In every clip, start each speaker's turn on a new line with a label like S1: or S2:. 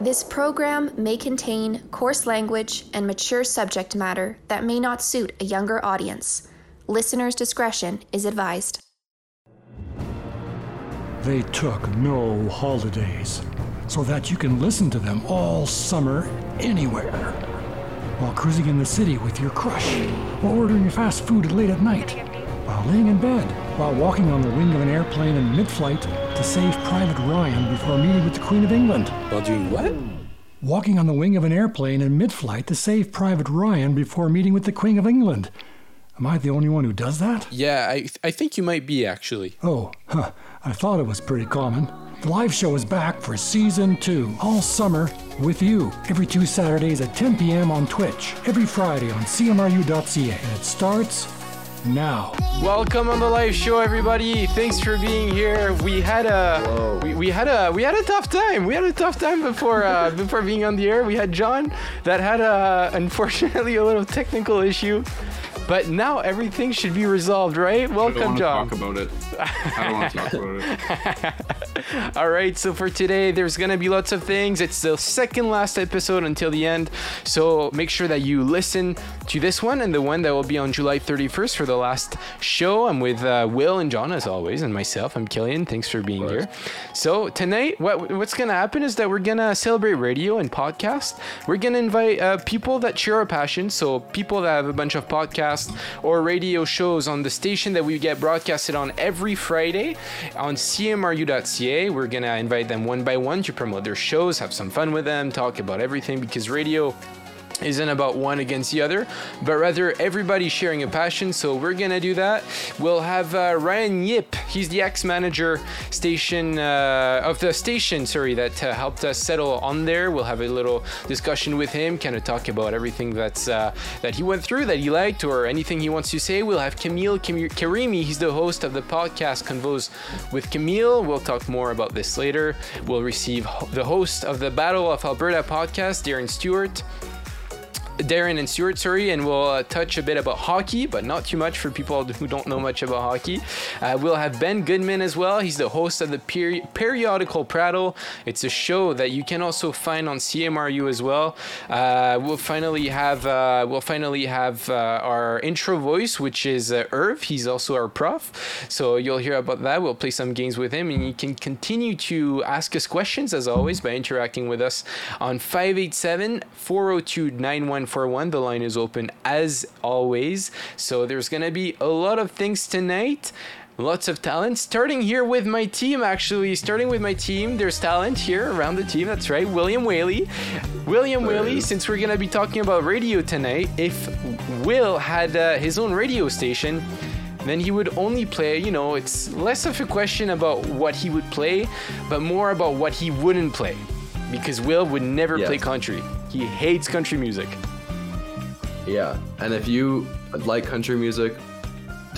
S1: This program may contain coarse language and mature subject matter that may not suit a younger audience. Listener's discretion is advised.
S2: They took no holidays, so that you can listen to them all summer anywhere. While cruising in the city with your crush, or ordering your fast food late at night, while laying in bed, while walking on the wing of an airplane in mid flight to save Private Ryan before meeting with the Queen of England.
S3: While doing what?
S2: Walking on the wing of an airplane in mid flight to save Private Ryan before meeting with the Queen of England. Am I the only one who does that?
S3: Yeah, I, I think you might be actually.
S2: Oh, huh. I thought it was pretty common. The live show is back for season two, all summer with you. Every two Saturdays at 10 p.m. on Twitch, every Friday on CMRU.ca, and it starts now.
S3: Welcome on the live show, everybody. Thanks for being here. We had a we, we had a we had a tough time. We had a tough time before uh, before being on the air. We had John that had a unfortunately a little technical issue. But now everything should be resolved, right? Welcome,
S4: I
S3: John.
S4: don't want to talk about it. I don't want to talk about it.
S3: All right, so for today, there's gonna be lots of things. It's the second last episode until the end, so make sure that you listen to this one and the one that will be on July 31st for the last show. I'm with uh, Will and John as always, and myself. I'm Killian. Thanks for being here. So tonight, what what's gonna happen is that we're gonna celebrate radio and podcast. We're gonna invite uh, people that share our passion, so people that have a bunch of podcasts or radio shows on the station that we get broadcasted on every Friday on CMRU.ca. We're gonna invite them one by one to promote their shows, have some fun with them, talk about everything because radio isn't about one against the other, but rather everybody sharing a passion. So we're gonna do that. We'll have uh, Ryan Yip. He's the ex-manager station uh, of the station, sorry, that uh, helped us settle on there. We'll have a little discussion with him, kind of talk about everything that's uh, that he went through, that he liked, or anything he wants to say. We'll have Camille Kam- Karimi. He's the host of the podcast Convos with Camille. We'll talk more about this later. We'll receive the host of the Battle of Alberta podcast, Darren Stewart. Darren and Stuart, sorry, and we'll uh, touch a bit about hockey, but not too much for people who don't know much about hockey. Uh, we'll have Ben Goodman as well. He's the host of the peri- periodical Prattle. It's a show that you can also find on CMRU as well. Uh, we'll finally have uh, we'll finally have uh, our intro voice, which is uh, Irv. He's also our prof, so you'll hear about that. We'll play some games with him, and you can continue to ask us questions as always by interacting with us on 587 402 9141. The line is open as always. So there's going to be a lot of things tonight. Lots of talent. Starting here with my team, actually. Starting with my team, there's talent here around the team. That's right. William Whaley. William Whaley, since we're going to be talking about radio tonight, if Will had uh, his own radio station, then he would only play, you know, it's less of a question about what he would play, but more about what he wouldn't play. Because Will would never
S5: Yes.
S3: play country. He hates country music.
S5: Yeah, and if you like country music,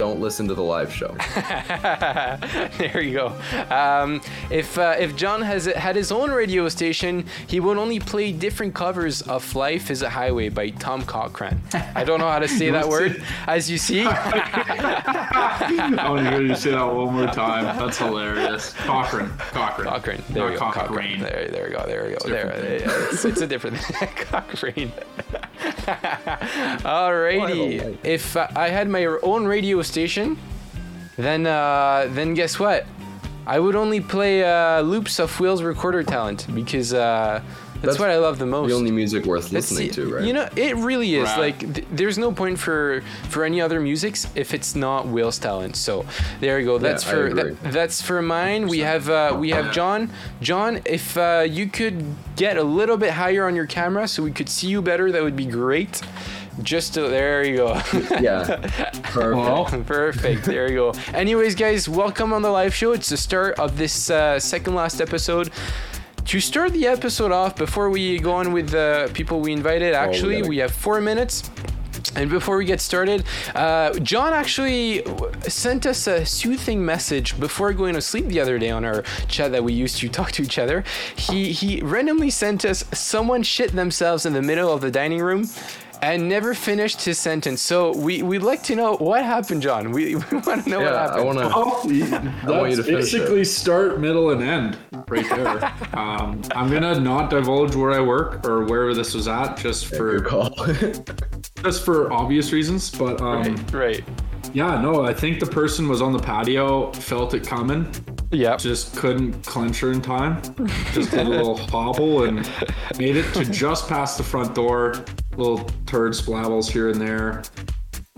S5: don't listen to the live show.
S3: there you go. Um, if uh, if John has had his own radio station, he would only play different covers of "Life Is a Highway" by Tom Cochrane. I don't know how to say that word, as you see.
S4: I want to hear you say that one more time. That's hilarious. Cochrane. Cochrane.
S3: Cochrane. There
S4: Not
S3: we go. Cochrane.
S4: Cochrane.
S3: There, there we go. There we go. There,
S4: different
S3: yeah, it's, it's a different thing. Cochrane. Alrighty. If I had my own radio station, then uh, then guess what? I would only play uh, loops of Will's recorder talent because uh, that's,
S5: That's
S3: what I love the most.
S5: the only music worth
S3: That's
S5: listening
S3: the-
S5: to, right?
S3: You know, it really is.
S4: Right.
S3: Like, th- there's no point for for any other musics if it's not Will's talent. So there you go. That's
S5: I
S3: for that, that's for mine. We have uh, we have John. John, if uh, you could get a little bit higher on your camera so we could see you better, that would be great. Just to, there you go.
S5: yeah, perfect.
S3: Perfect. There you go. Anyways, guys, welcome on the live show. It's the start of this uh, second last episode. To start the episode off, before we go on with the people we invited, actually,
S5: gotta-
S3: we have four minutes. And before we get started, uh, John actually sent us a soothing message before going to sleep the other day on our chat that we used to talk to each other. He he randomly sent us someone shit themselves in the middle of the dining room, and never finished his sentence. So we we'd like to know what happened, John. We, we want to know what
S5: Yeah,
S3: happened.
S5: I want to.
S4: Oh,
S5: want you to finish
S4: basically start, middle, and end right there. um, I'm gonna not divulge where I work or where this was at, just for
S5: call.
S4: just for obvious reasons. But um,
S3: Right, right.
S4: yeah, no, I think the person was on the patio, felt it coming,
S3: Yeah.
S4: just couldn't clench her in time. Just did a little hobble and made it to just past the front door. Little turd splabbles here and there.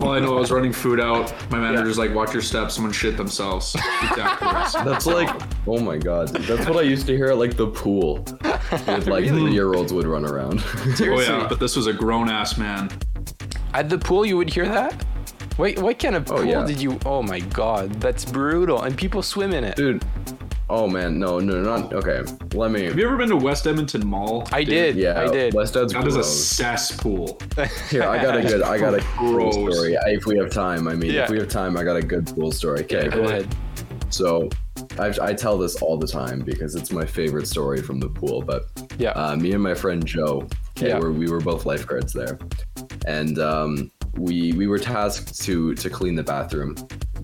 S4: All I know, I was running food out. My manager's like, "Watch your steps. Someone shit themselves."
S5: That's like, oh my god, that's what I used to hear at like the pool. With like three-year-olds would run around.
S4: oh yeah, but this was a grown ass man.
S3: At the pool, you would hear that. Wait, what kind of oh, pool
S5: yeah.
S3: did you? Oh my god, that's brutal. And people swim in it.
S5: Dude. Oh man, no, no, not okay. Let me.
S4: Have you ever been to West Edmonton Mall?
S3: I did.
S5: Yeah,
S3: I did.
S5: West Ed's
S4: That is a cesspool.
S5: Here, I got a good, I got a cool story. If we have time, I mean,
S3: Yeah.
S5: if we have time, I got a good pool story. Okay,
S3: Go ahead.
S5: so I, I tell this all the time because it's my favorite story from the pool. But
S3: Yeah.
S5: uh, me and my friend Joe, okay,
S3: Yeah.
S5: were, we were both lifeguards there, and um, we we were tasked to to clean the bathroom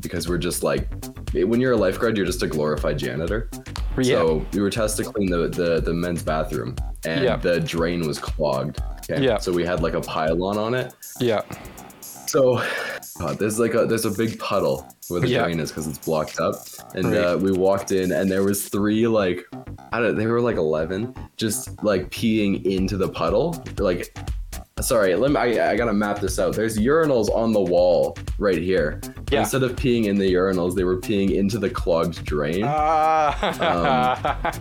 S5: because we're just like when you're a lifeguard, you're just a glorified janitor.
S3: Yeah.
S5: So we were tasked to clean the the, the men's bathroom, and
S3: Yeah.
S5: the drain was clogged. Okay.
S3: Yeah.
S5: So we had like a pylon on it.
S3: Yeah.
S5: So uh, there's like a there's a big puddle where the
S3: Yeah.
S5: drain is because it's blocked up, and
S3: Right.
S5: uh, we walked in and there was three like I don't they were like eleven just like peeing into the puddle like. Sorry, let me. I, I gotta map this out. There's urinals on the wall right here.
S3: Yeah.
S5: Instead of peeing in the urinals, they were peeing into the clogged drain.
S3: Ah.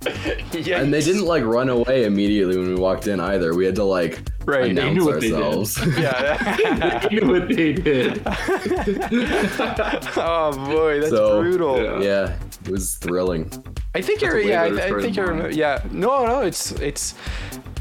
S3: yeah.
S5: and they didn't like run away immediately when we walked in either. We had to like
S3: Right, they
S5: announce
S4: knew what they did.
S5: ourselves.
S3: Yeah.
S4: you know what they did.
S3: oh boy, that's
S5: So,
S3: brutal.
S4: yeah.
S5: yeah, it was thrilling.
S3: I think
S4: That's
S3: you're. Yeah, I, I think you're. Yeah. No, no. It's it's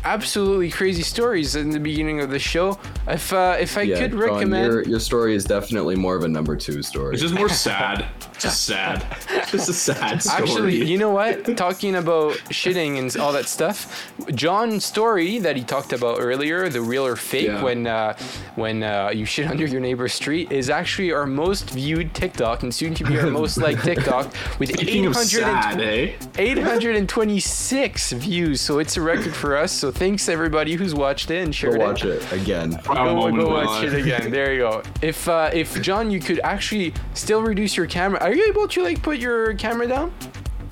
S3: absolutely crazy stories in the beginning of the show. If uh, if I
S5: Yeah,
S3: could
S5: John,
S3: recommend.
S5: your your story is definitely more of a number two story.
S4: It's just more sad. Just sad. Just a sad story.
S3: Actually, you know what? Talking about shitting and all that stuff, John's story that he talked about earlier, the real or fake,
S4: Yeah.
S3: when uh, when uh, you shit under your neighbor's street, is actually our most viewed TikTok and soon to be our most liked TikTok with
S4: Speaking of sad,
S3: 820
S4: eh?
S3: 826 views. So it's a record for us. So thanks everybody who's watched it and
S5: Go
S3: shared it.
S5: watch it again.
S4: Proud
S3: Go, go watch it again. There you go. If uh, if John, you could actually still reduce your camera. Are you able to like put your camera down?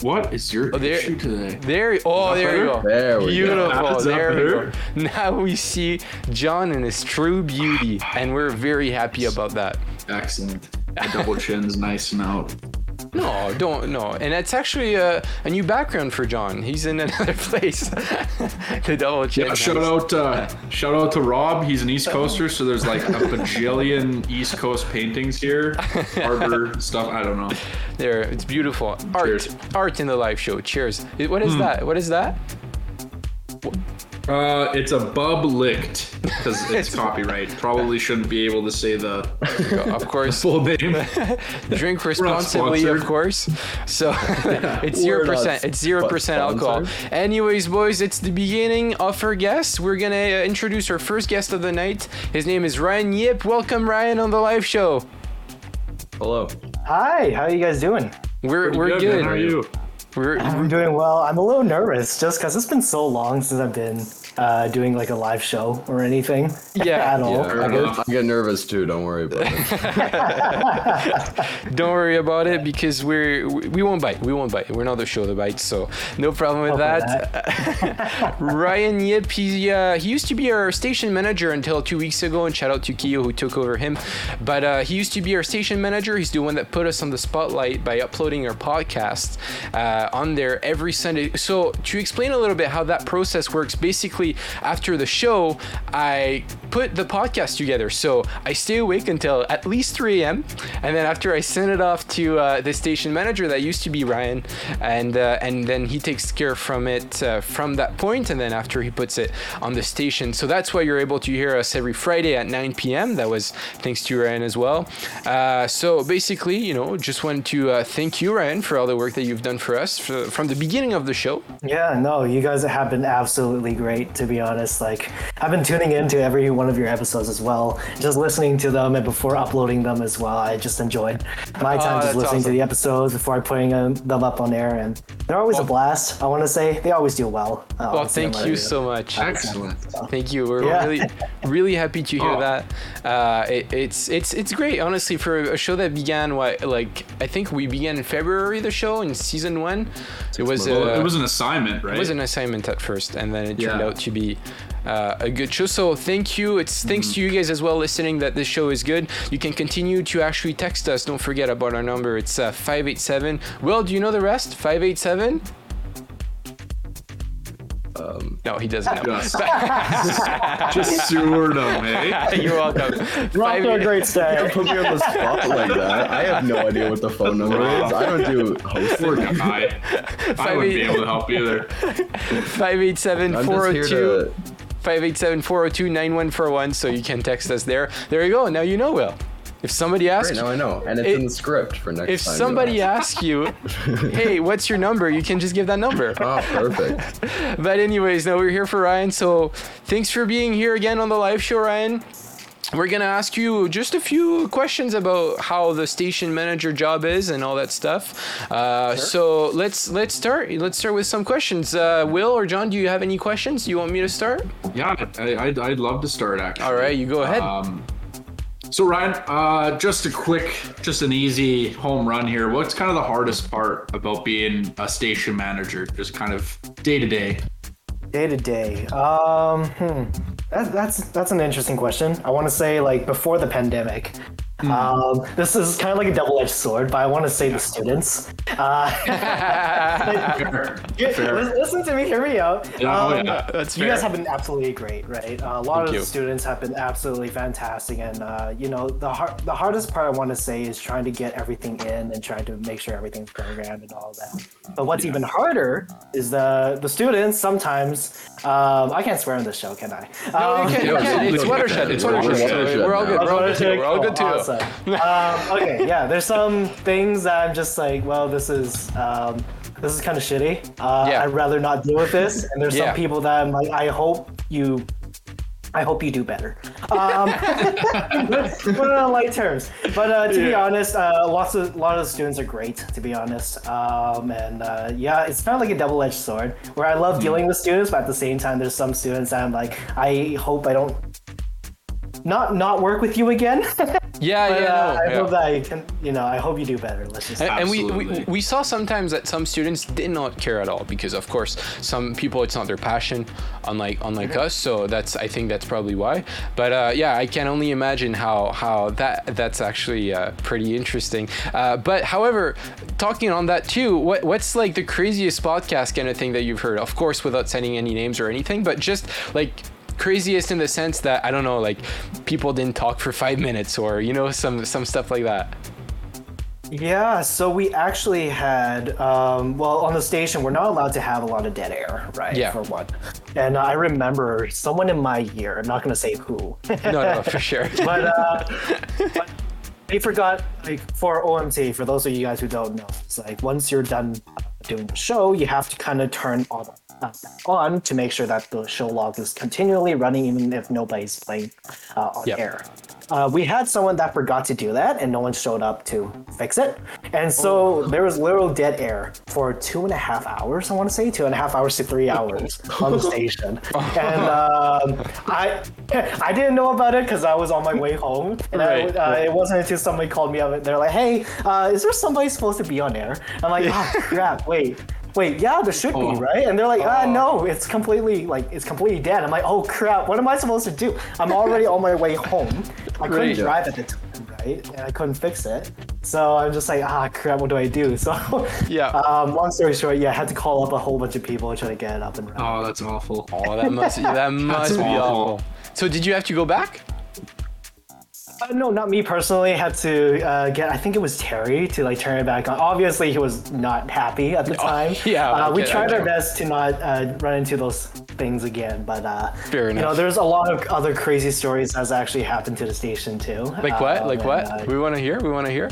S4: What is your
S3: Oh, there-
S4: issue today?
S3: There. Oh,
S4: that
S3: there you go.
S5: There we.
S3: Beautiful.
S4: Is that
S3: There we go. Now we see John in his true beauty, and we're very happy about that.
S4: Excellent. The double chin's nice and out.
S3: No, don't no. And it's actually a, a new background for John. He's in another place. the double chin.
S4: Yeah, shout out, uh, shout out to Rob. He's an East Coaster, so there's like a bajillion East Coast paintings here, harbor stuff. I don't know.
S3: There, it's beautiful. Art,
S4: Cheers.
S3: art in the live show. Cheers. What is that? What is that?
S4: Uh, it's a bub licked because it's copyright. Probably shouldn't be able to say the
S3: Of course,
S4: full name.
S3: drink
S4: not
S3: responsibly, of course. So it's zero percent. It's zero percent alcohol. Anyways, boys, it's the beginning of our guest. We're gonna uh, introduce our first guest of the night. His name is Ryan Yip. Welcome, Ryan, on the live show.
S5: Hello.
S6: Hi, how are you guys doing?
S3: We're we're
S4: man.
S3: good.
S4: How are you?
S3: We're
S6: I'm doing well. I'm a little nervous just because it's been so long since I've been uh, doing like a live show or anything.
S3: Yeah,
S6: at all.
S5: Yeah, I get, I get nervous too. Don't worry about it.
S3: Don't worry about it because we're we we won't bite. We won't bite. We're not the show that bites, so no problem with
S6: Hope
S3: that. Ryan Yip, he uh, he used to be our station manager until two weeks ago, and shout out to Kyo who took over him. But uh, he used to be our station manager. He's the one that put us on the spotlight by uploading our podcast uh, on there every Sunday. So to explain a little bit how that process works, basically after the show, I put the podcast together. So I stay awake until at least 3 a.m. And then after I send it off to uh, the station manager that used to be Ryan, and uh, and then he takes care from it uh, from that point, and then after he puts it on the station. So that's why you're able to hear us every Friday at 9 p.m. That was thanks to Ryan as well. Uh, so basically, you know, just want to uh, thank you, Ryan, for all the work that you've done for us for, from the beginning of the show.
S6: Yeah, no, you guys have been absolutely great, to be honest. Like, I've been tuning into every one of your episodes as well, just listening to them, and before uploading them as well. I just enjoyed my time
S3: Oh,
S6: just listening
S3: awesome.
S6: to the episodes before I putting um, them up on air, and they're always a blast. I want to say they always do well. Uh,
S3: Well, thank you so much.
S4: Excellent.
S3: Thank you. We're
S6: Yeah.
S3: really, really happy to hear
S4: Oh.
S3: that. Uh, it, it's it's it's great, honestly, for a show that began what like I think we began in February. The show in season one, it was
S4: Well,
S3: uh,
S4: it was an assignment, right?
S3: it was an assignment at first, and then it turned
S4: Yeah.
S3: out to be uh, a good show. So thank you. It's thanks to you guys as well listening that this show is good. You can continue to actually text us. Don't forget about our number. It's uh, 587. Will, do you know the rest? 587.
S5: Um,
S3: No, he doesn't.
S4: Just, just sort of, eh?
S3: You're welcome.
S6: To a great start.
S5: put me on the spot like that. I have no idea what the phone number is. I don't do
S4: Poor
S5: hosting.
S4: guy. I wouldn't be able to help either.
S3: 587
S5: I'm just here
S3: 402
S5: to.
S3: 587 402 9141 so you can text us there. There you go. Now you know, Will. If somebody asks
S5: Great, now I know, and it's
S3: It-
S5: in the script for next
S3: if
S5: time. you
S3: somebody asks you, "Hey, what's your number?" you can just give that number.
S5: Oh, perfect.
S3: But anyways, now we're here for Ryan. So thanks for being here again on the live show, Ryan. We're gonna ask you just a few questions about how the station manager job is and all that stuff. Uh, So let's let's start. Let's start with some questions. Uh, Will or John, do you have any questions? You want me to start?
S4: Yeah, I, I'd, I'd love to start actually.
S3: All right, you go ahead.
S4: Um, so Ryan, uh, just a quick, just an easy home run here. What's kind of the hardest part about being a station manager, just kind of day to day?
S6: Day to day. Um, hmm. That, that's that's an interesting question. I want to say like before the pandemic.
S3: Hmm.
S6: Um, this is kind of like a double-edged sword, but I want to say the students. Uh,
S4: Fair. Fair.
S6: Listen to me, hear me out.
S4: Yeah, oh,
S6: Um,
S4: yeah.
S3: That's
S6: you guys have been absolutely great, right? Uh, a lot
S3: Thank
S6: of
S3: you.
S6: the students have been absolutely fantastic, and uh, you know the hard, the hardest part I want to say is trying to get everything in and trying to make sure everything's programmed and all that. But what's even harder is the the students sometimes. Um, I can't swear on this show, can I?
S3: No,
S6: Um,
S3: you can, you
S5: Yeah,
S3: can. It's watershed. It's
S5: We're
S3: watershed. So
S5: watershed
S3: we're all good. We're all good too. We're all good too.
S6: Awesome. um, okay, yeah. There's some things that I'm just like, well, this is um, this is kind of shitty. Uh,
S3: Yeah.
S6: I'd rather not deal with this. And there's
S3: Yeah.
S6: some people that I'm like, I hope you. I hope you do better. Um, but, on light terms. But uh, to be honest, uh, lots of a lot of the students are great. To be honest, um, and uh, yeah, it's kind of like a double-edged sword. Where I love dealing with students, but at the same time, there's some students that I'm like, I hope I don't not not work with you again.
S3: Yeah,
S6: But,
S3: yeah,
S6: uh, I
S3: yeah.
S6: hope that I can, you know, I hope you do better. Let's just.
S3: And, and we, we we saw sometimes that some students did not care at all because of course some people it's not their passion unlike unlike us so that's I think that's probably why but uh, yeah I can only imagine how how that that's actually uh, pretty interesting uh, but however talking on that too what what's like the craziest podcast kind of thing that you've heard of course without saying any names or anything but just like craziest in the sense that I don't know like people didn't talk for five minutes or you know some some stuff like that
S6: Yeah, so we actually had, um, well, on the station, we're not allowed to have a lot of dead air, right?
S3: Yeah.
S6: For one. And I remember someone in my year, I'm not going to say who,
S3: no no for sure
S6: but, uh, but they forgot, like, for OMT, for those of you guys who don't know, it's like once you're done doing the show, you have to kind of turn on, uh, on to make sure that the show log is continually running, even if nobody's playing uh, on
S3: Yep.
S6: air. Uh, we had someone that forgot to do that, and no one showed up to fix it. And so there was literal dead air for two and a half hours. I want to say two and a half hours to three hours on the station. And um, I, I didn't know about it because I was on my way home, and
S3: Right,
S6: I, uh, it wasn't until somebody called me up. And they're like, "Hey, uh, is there somebody supposed to be on air?" I'm like, "Oh crap! Wait." Wait, yeah, there should
S4: Oh.
S6: be, right? And they're like, ah, no, it's completely like it's completely dead. I'm like, oh crap, what am I supposed to do? I'm already on my way home. I couldn't
S3: Right.
S6: drive at the time, right? And I couldn't fix it. So I'm just like, ah, crap, what do I do? So,
S3: Yeah.
S6: um, long story short, yeah, I had to call up a whole bunch of people and try to get it up and running.
S4: Oh, that's awful.
S3: Oh, that must that must be
S4: awful.
S3: awful. So did you have to go back?
S6: Uh, no, not me personally. Had to uh, get. I think it was Terry to like turn it back on. Obviously, he was not happy at the time.
S3: Oh, yeah,
S6: uh, we tried our best to not uh, run into those things again. But uh,
S3: Fair
S6: you know, there's a lot of other crazy stories that's actually happened to the station too.
S3: Like what?
S6: Um,
S3: Like
S6: and,
S3: what?
S6: uh,
S3: we want to hear. We want to hear.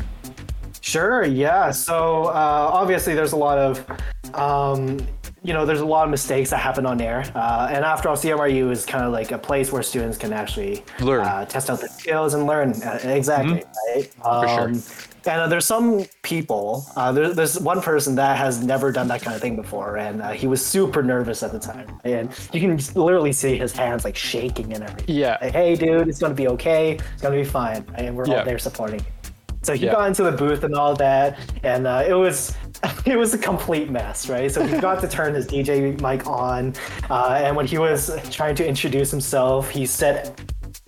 S6: Sure, yeah. So uh, obviously, there's a lot of, um, you know, there's a lot of mistakes that happen on air. Uh, and after all, CMRU is kind of like a place where students can actually
S3: Learn.
S6: uh, test out their skills and learn. Uh, exactly, right?
S3: For sure.
S6: Um, And uh, there's some people. Uh, there, there's one person that has never done that kind of thing before, and uh, he was super nervous at the time. And you can literally see his hands like shaking and everything.
S3: Yeah.
S6: Like, hey, dude, it's gonna be okay. It's gonna be fine. And we're
S3: Yeah.
S6: all there supporting. So he
S3: Yeah.
S6: got into the booth and all that, and uh, it was it was a complete mess, right? So he got to turn his DJ mic on, uh, and when he was trying to introduce himself, he said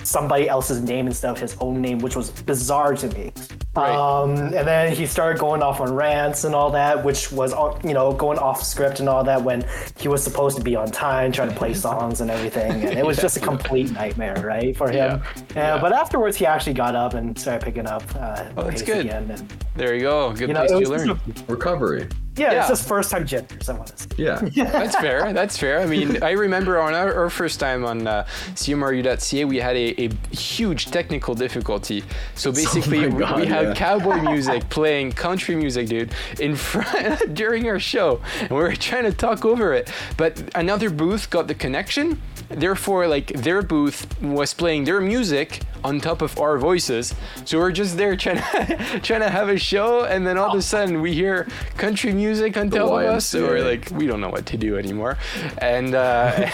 S6: somebody else's name instead of his own name, which was bizarre to me.
S3: Right.
S6: Um, and then he started going off on rants and all that, which was uh, you know going off script and all that when he was supposed to be on time, trying to play songs and everything, and it was just a complete nightmare, right, for him.
S3: Yeah.
S6: Uh, But afterwards, he actually got up and started picking up uh,
S3: Oh, that's good.
S6: again. And,
S3: There you go. Good
S6: you know,
S3: place
S6: it
S3: to learn.
S6: a-
S5: Recovery.
S6: Yeah,
S3: Yeah.
S6: it's just first time jitters. I want to say.
S5: Yeah.
S3: That's fair. That's fair. I mean, I remember on our, our first time on uh, CMRU.ca, we had a, a huge technical difficulty. So basically,
S5: my
S3: we-
S5: God,
S3: we had
S5: yeah.
S3: cowboy music playing country music, dude, in front during our show, and we were trying to talk over it. But another booth got the connection. Therefore, like their booth was playing their music on top of our voices. So we're just there trying to trying to have a show, and then all of a sudden we hear country music on top of us. So we're like, we don't know what to do anymore. And uh,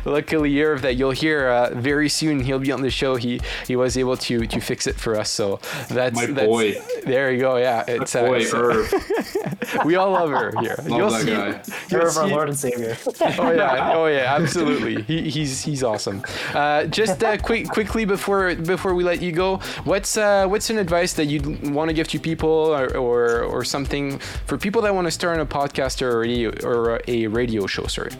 S3: luckily, Irv, that you'll hear uh, very soon, he'll be on the show. He he was able to to fix it for us. So that's
S4: My
S3: that's,
S4: boy.
S3: There you go. Yeah, it's uh,
S4: Boy,
S3: it's, uh,
S4: Irv.
S3: we all love her here.
S4: Love that guy.
S3: you'll
S6: You're our Lord and Savior.
S3: oh yeah, oh yeah, absolutely. He, he's he's awesome. Uh, just uh, quick quickly before before we let you go, what's uh, what's an advice that you'd want to give to people or, or or something for people that want to start on a podcast or a or a radio show? Sorry.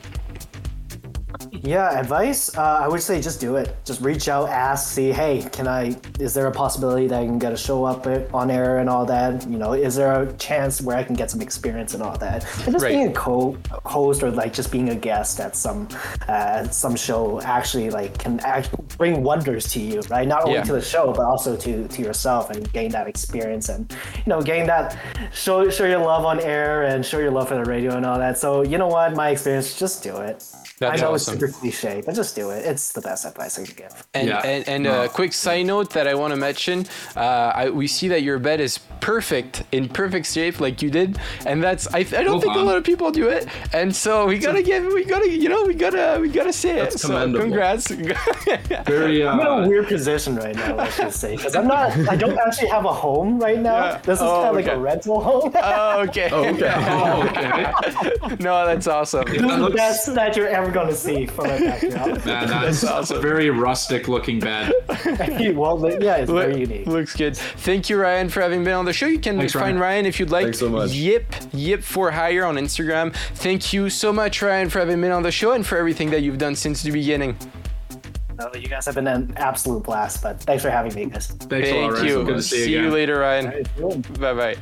S6: Yeah, advice. Uh, I would say just do it. Just reach out, ask, see, hey, can I? Is there a possibility that I can get a show up on air and all that? You know, is there a chance where I can get some experience and all that? And just
S3: Right.
S6: being a co-host or like just being a guest at some uh, some show actually like can act- bring wonders to you, right? Not only
S3: Yeah.
S6: to the show but also to to yourself and gain that experience and you know gain that show show your love on air and show your love for the radio and all that. So you know what, my experience, just do it.
S3: That's
S6: I know
S3: awesome.
S6: it's super cliche, but just do it. It's the best advice I can give.
S3: And
S4: Yeah.
S3: and, and
S4: No.
S3: a quick side note that I want to mention, uh, I, we see that your bed is perfect in perfect shape, like you did, and that's I, I don't
S4: Well
S3: think a lot of people do it, and so we gotta give we gotta you know we gotta we gotta say
S5: That's
S3: it. So
S5: commendable.
S3: congrats.
S4: Very.
S6: I'm in a
S4: Uh,
S6: weird position right now, let's just say, because I'm not. I don't actually have a home right now.
S3: Yeah.
S6: This is
S3: Oh,
S6: kind of like a rental home.
S3: oh, okay.
S5: Oh, okay.
S4: oh, okay.
S3: no, that's awesome.
S6: this is the best that you're ever going to see from a backdrop.
S4: Man, that's
S3: awesome.
S4: a very rustic looking bed.
S6: well, yeah, it's very unique.
S3: Looks good. Thank you, Ryan, for having been on the show. You can
S4: Thanks,
S3: find
S4: Ryan.
S3: Ryan if you'd like.
S5: Thanks so much.
S3: Yip, Yip for Hire on Instagram. Thank you so much, Ryan, for having been on the show and for everything that you've done since the beginning.
S6: So you guys have been an absolute blast, but thanks for having me, guys.
S4: Thanks a lot,
S3: Thank
S4: Ryan.
S3: you.
S4: Good to see,
S3: see
S4: you
S3: you later, Ryan. Bye bye.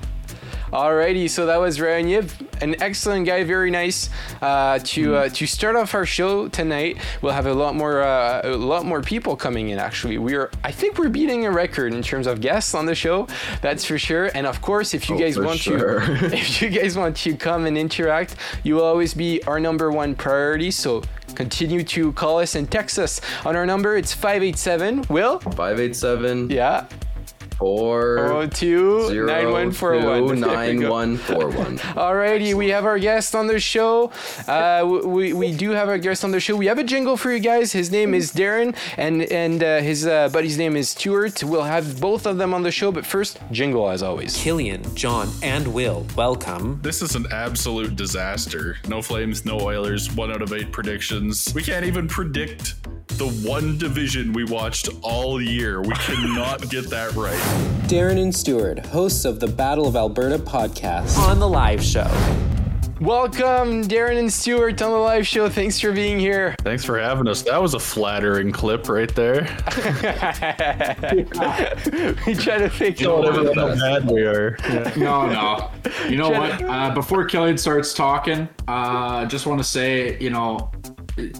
S3: Alrighty, so that was Ryan Yip, an excellent guy, very nice. Uh, to uh, to start off our show tonight, we'll have a lot more uh, a lot more people coming in. Actually, we are I think we're beating a record in terms of guests on the show. That's for sure. And of course, if you
S5: Oh,
S3: guys want
S5: sure.
S3: to if you guys want to come and interact, you will always be our number one priority. So continue to call us and text us on our number. It's five eight seven. Will
S5: 587
S3: yeah.
S5: 4
S3: Oh two
S5: zero
S3: nine one four one.
S5: two
S3: There we
S5: nine
S3: go.
S5: one four one.
S3: Alrighty, we have our guest on the show. Uh, we, we do have our guest on the show. We have a jingle for you guys. His name is Darren, and and uh, his uh, buddy's name is Stuart. We'll have both of them on the show, but first, jingle as always.
S7: Killian, John, and Will, welcome.
S8: This is an absolute disaster. No Flames, no Oilers, one out of eight predictions. We can't even predict the one division we watched all year. We cannot get that right.
S7: Darren and Stewart, hosts of the Battle of Alberta podcast, on the live show.
S3: Welcome, Darren and Stewart on the live show. Thanks for being here.
S8: Thanks for having us. That was a flattering clip right there.
S3: we try to think of
S8: Whatever how bad we are. Yeah.
S4: No, no. You know what? Uh, before Killian starts talking, uh, just want to say, you know,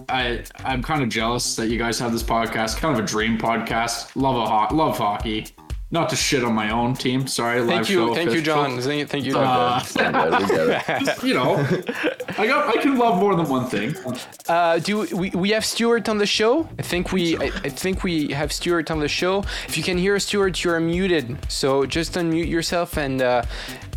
S4: I I'm kind of jealous that you guys have this podcast. Kind of a dream podcast. Love a ho- love hockey. Not to shit on my own team. Sorry, live
S3: Thank you,
S4: show
S3: thank you. John. Thank thank you.
S4: Uh,
S5: Yeah, we get it.
S4: you know, I got I can love more than one thing.
S3: Uh, do we, we have Stuart on the show? I think we I, I think we have Stuart on the show. If you can hear Stuart, you're muted. So just unmute yourself and uh,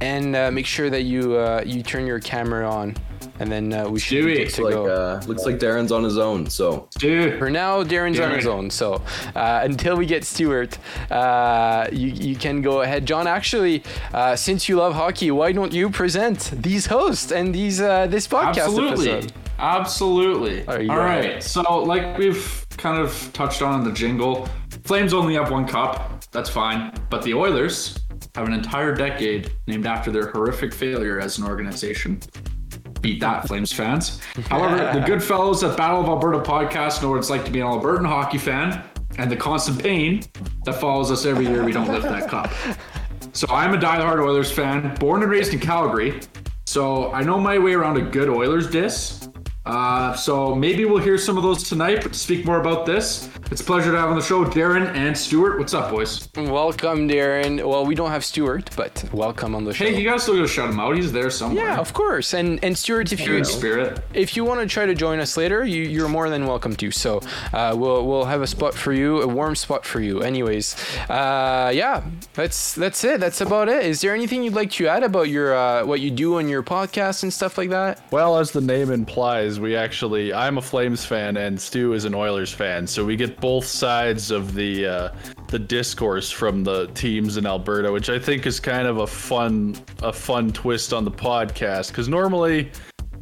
S3: and uh, make sure that you uh, you turn your camera on, and then uh, we should be
S4: Stewie.
S3: good to
S5: Like,
S3: go.
S5: uh, looks like Darren's on his own. So
S4: Dude,
S3: For now, Darren's on his own. So uh, until we get Stuart, uh, you, you can go ahead. John, actually, uh, since you love hockey, why don't you present these hosts and these uh, this podcast
S4: absolutely,
S3: episode?
S4: absolutely.
S3: Are you
S4: All
S3: ready?
S4: right. So, like we've kind of touched on in the jingle, Flames only have one cup. That's fine. But the Oilers have an entire decade named after their horrific failure as an organization. Beat that, Flames fans. However, the good fellows at Battle of Alberta podcast know what it's like to be an Albertan hockey fan and the constant pain that follows us every year we don't lift that cup. So I'm a diehard Oilers fan, born and raised in Calgary. So I know my way around a good Oilers diss. Uh, so maybe we'll hear some of those tonight. But to speak more about this, it's a pleasure to have on the show Darren and Stuart. What's up, boys?
S3: Welcome, Darren. Well, we don't have Stuart, but welcome on the show.
S4: Hey, you guys still gotta shout him out. He's there somewhere.
S3: yeah, of course. And and Stuart, if you
S4: spirit.
S3: if you want to try to join us later, you, you're more than welcome to. So uh, we'll we'll have a spot for you, a warm spot for you. Anyways, uh, yeah, that's that's it. That's about it. Is there anything you'd like to add about your uh, what you do on your podcast and stuff like that?
S8: Well, as the name implies, we actually I'm a Flames fan and Stu is an Oilers fan, so we get both sides of the uh, the discourse from the teams in Alberta, which I think is kind of a fun a fun twist on the podcast. Because normally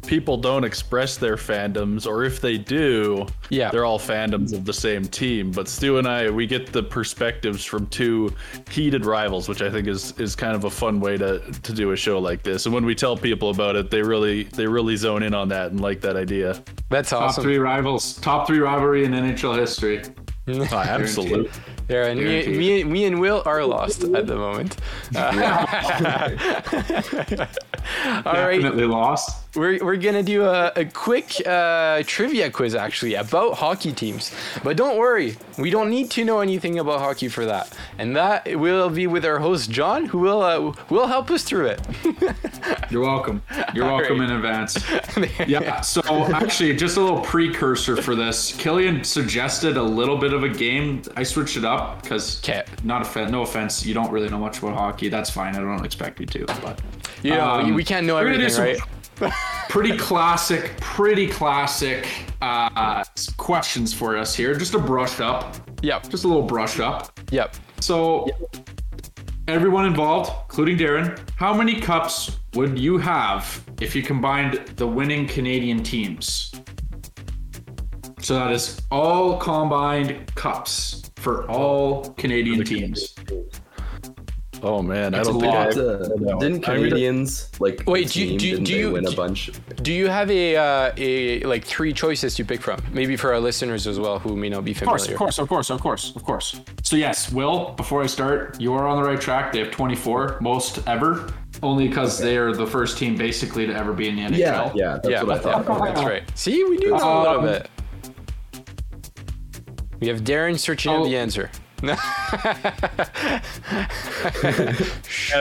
S8: people don't express their fandoms, or if they do,
S3: Yeah.
S8: they're all fandoms of the same team. But Stu and I, we get the perspectives from two heated rivals, which I think is is kind of a fun way to to do a show like this. And when we tell people about it, they really they really zone in on that and like that idea.
S3: That's awesome.
S4: Top three rivals. Top three rivalry in NHL history.
S8: Oh, absolutely.
S3: Yeah, and me, me, me and Will are lost at the moment. Uh, all right,
S4: Definitely lost.
S3: We're, we're gonna do a, a quick uh, trivia quiz actually about hockey teams, but don't worry, we don't need to know anything about hockey for that, and that will be with our host John, who will uh, will help us through it.
S4: You're welcome. You're
S3: All
S4: welcome
S3: right.
S4: in advance. yeah. So actually, just a little precursor for this. Killian suggested a little bit of a game. I switched it up because, not offense, no offense, you don't really know much about hockey. That's fine. I don't expect you to. But
S3: Know,
S4: Um,
S3: we can't know
S4: we're gonna do
S3: everything,
S4: some
S3: right?
S4: pretty classic, pretty classic uh, questions for us here. Just a brush up.
S3: Yep,
S4: Just a little brush up.
S3: yep.
S4: So, everyone involved, including Darren, how many cups would you have if you combined the winning Canadian teams? So that is all combined cups for all Canadian teams.
S8: Oh man, I
S4: It's
S8: don't
S4: a
S8: think I
S4: lot.
S8: ever
S5: Uh,
S8: heard
S5: didn't
S8: I mean,
S5: Canadiens like
S3: Wait, do you- do you- do you-
S5: win a bunch?
S3: Do you have a uh, a like three choices to pick from? Maybe for our listeners as well who may not be familiar.
S4: Of course,
S3: familiar.
S4: of course, of course, of course, of course. So yes, Will, before I start, you are on the right track. They have 24, most ever. Only because they are the first team basically to ever be in the NHL.
S5: Yeah, yeah, that's
S3: yeah,
S5: what I thought.
S3: yeah, that's right. See, we do know a little
S4: Um,
S3: bit. We have Darren searching out
S4: Oh.
S3: the answer.
S8: Hands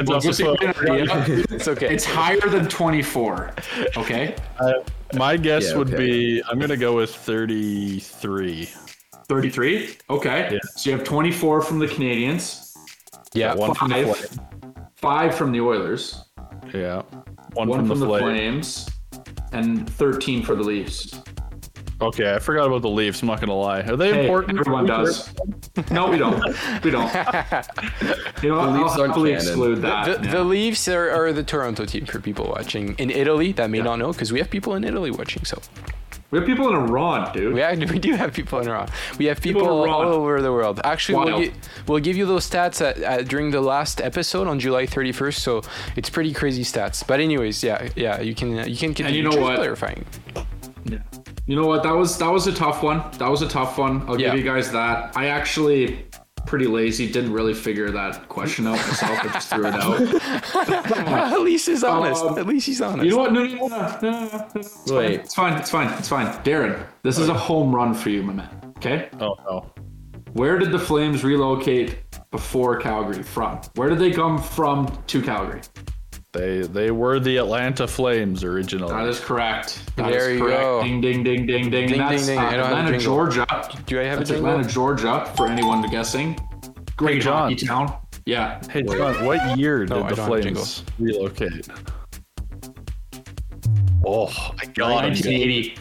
S4: Well,
S8: off
S4: just
S8: the
S4: to
S8: phone.
S4: get an idea,
S3: It's okay.
S4: it's higher than 24. Okay,
S8: Uh, my guess
S5: Yeah,
S8: would
S5: okay.
S8: be I'm gonna go with 33.
S4: 33. Okay,
S8: Yeah.
S4: so you have 24 from the Canadiens,
S3: yeah.
S8: One from the
S4: five,
S8: Flames.
S4: five from the Oilers,
S8: Yeah. One,
S4: one
S8: from,
S4: from
S8: the,
S4: the
S8: Flames.
S4: Flames, and 13 for the Leafs.
S8: Okay, I forgot about the Leafs. I'm not gonna lie. Are they
S4: Hey,
S8: important?
S4: everyone does. No, we don't. We don't. You know,
S5: The Leafs
S4: I'll
S5: aren't
S4: happily
S5: canon.
S4: exclude that.
S3: The,
S4: yeah.
S3: the Leafs are, are the Toronto team for people watching in Italy that may not know because we have people in Italy watching. So
S4: We have people in Iran, dude.
S3: We, act- we do have people in Iran. We have people,
S4: People
S3: all over the world. Actually, we'll, gi- we'll give you those stats at, at, during the last episode on July 31st. So it's pretty crazy stats. But anyways, yeah, yeah, you can uh, you can continue
S4: you know
S3: Just
S4: what?
S3: clarifying.
S4: Yeah. You know what? That was that was a tough one. That was a tough one. I'll
S3: Yeah.
S4: give you guys that. I actually pretty lazy. Didn't really figure that question out myself. I just threw it out.
S3: At least he's honest.
S4: Um,
S3: At least he's honest.
S4: You know what? No, no, no, no, no, no, no. Fine.
S5: Wait.
S4: It's fine. It's fine. It's fine. Darren, this is a home run for you, my man. Okay.
S8: Oh no.
S4: Where did the Flames relocate before Calgary from? Where did they come from to Calgary?
S8: They they were the Atlanta Flames originally.
S4: That is correct. That is
S3: There you
S4: correct.
S3: go.
S4: Ding, ding, ding, ding, ding.
S3: Ding,
S4: and that's
S3: ding, ding.
S4: uh,
S3: I don't have a
S4: Atlanta. Georgia.
S3: Do I have a
S4: That's
S3: jingle?
S4: Atlanta, Georgia, for anyone to guessing. Great
S8: John.
S4: hockey town. Yeah.
S8: Hey John, what year
S3: No,
S8: did the
S3: don't have a
S8: Flames relocate? Oh, I got
S4: 1980.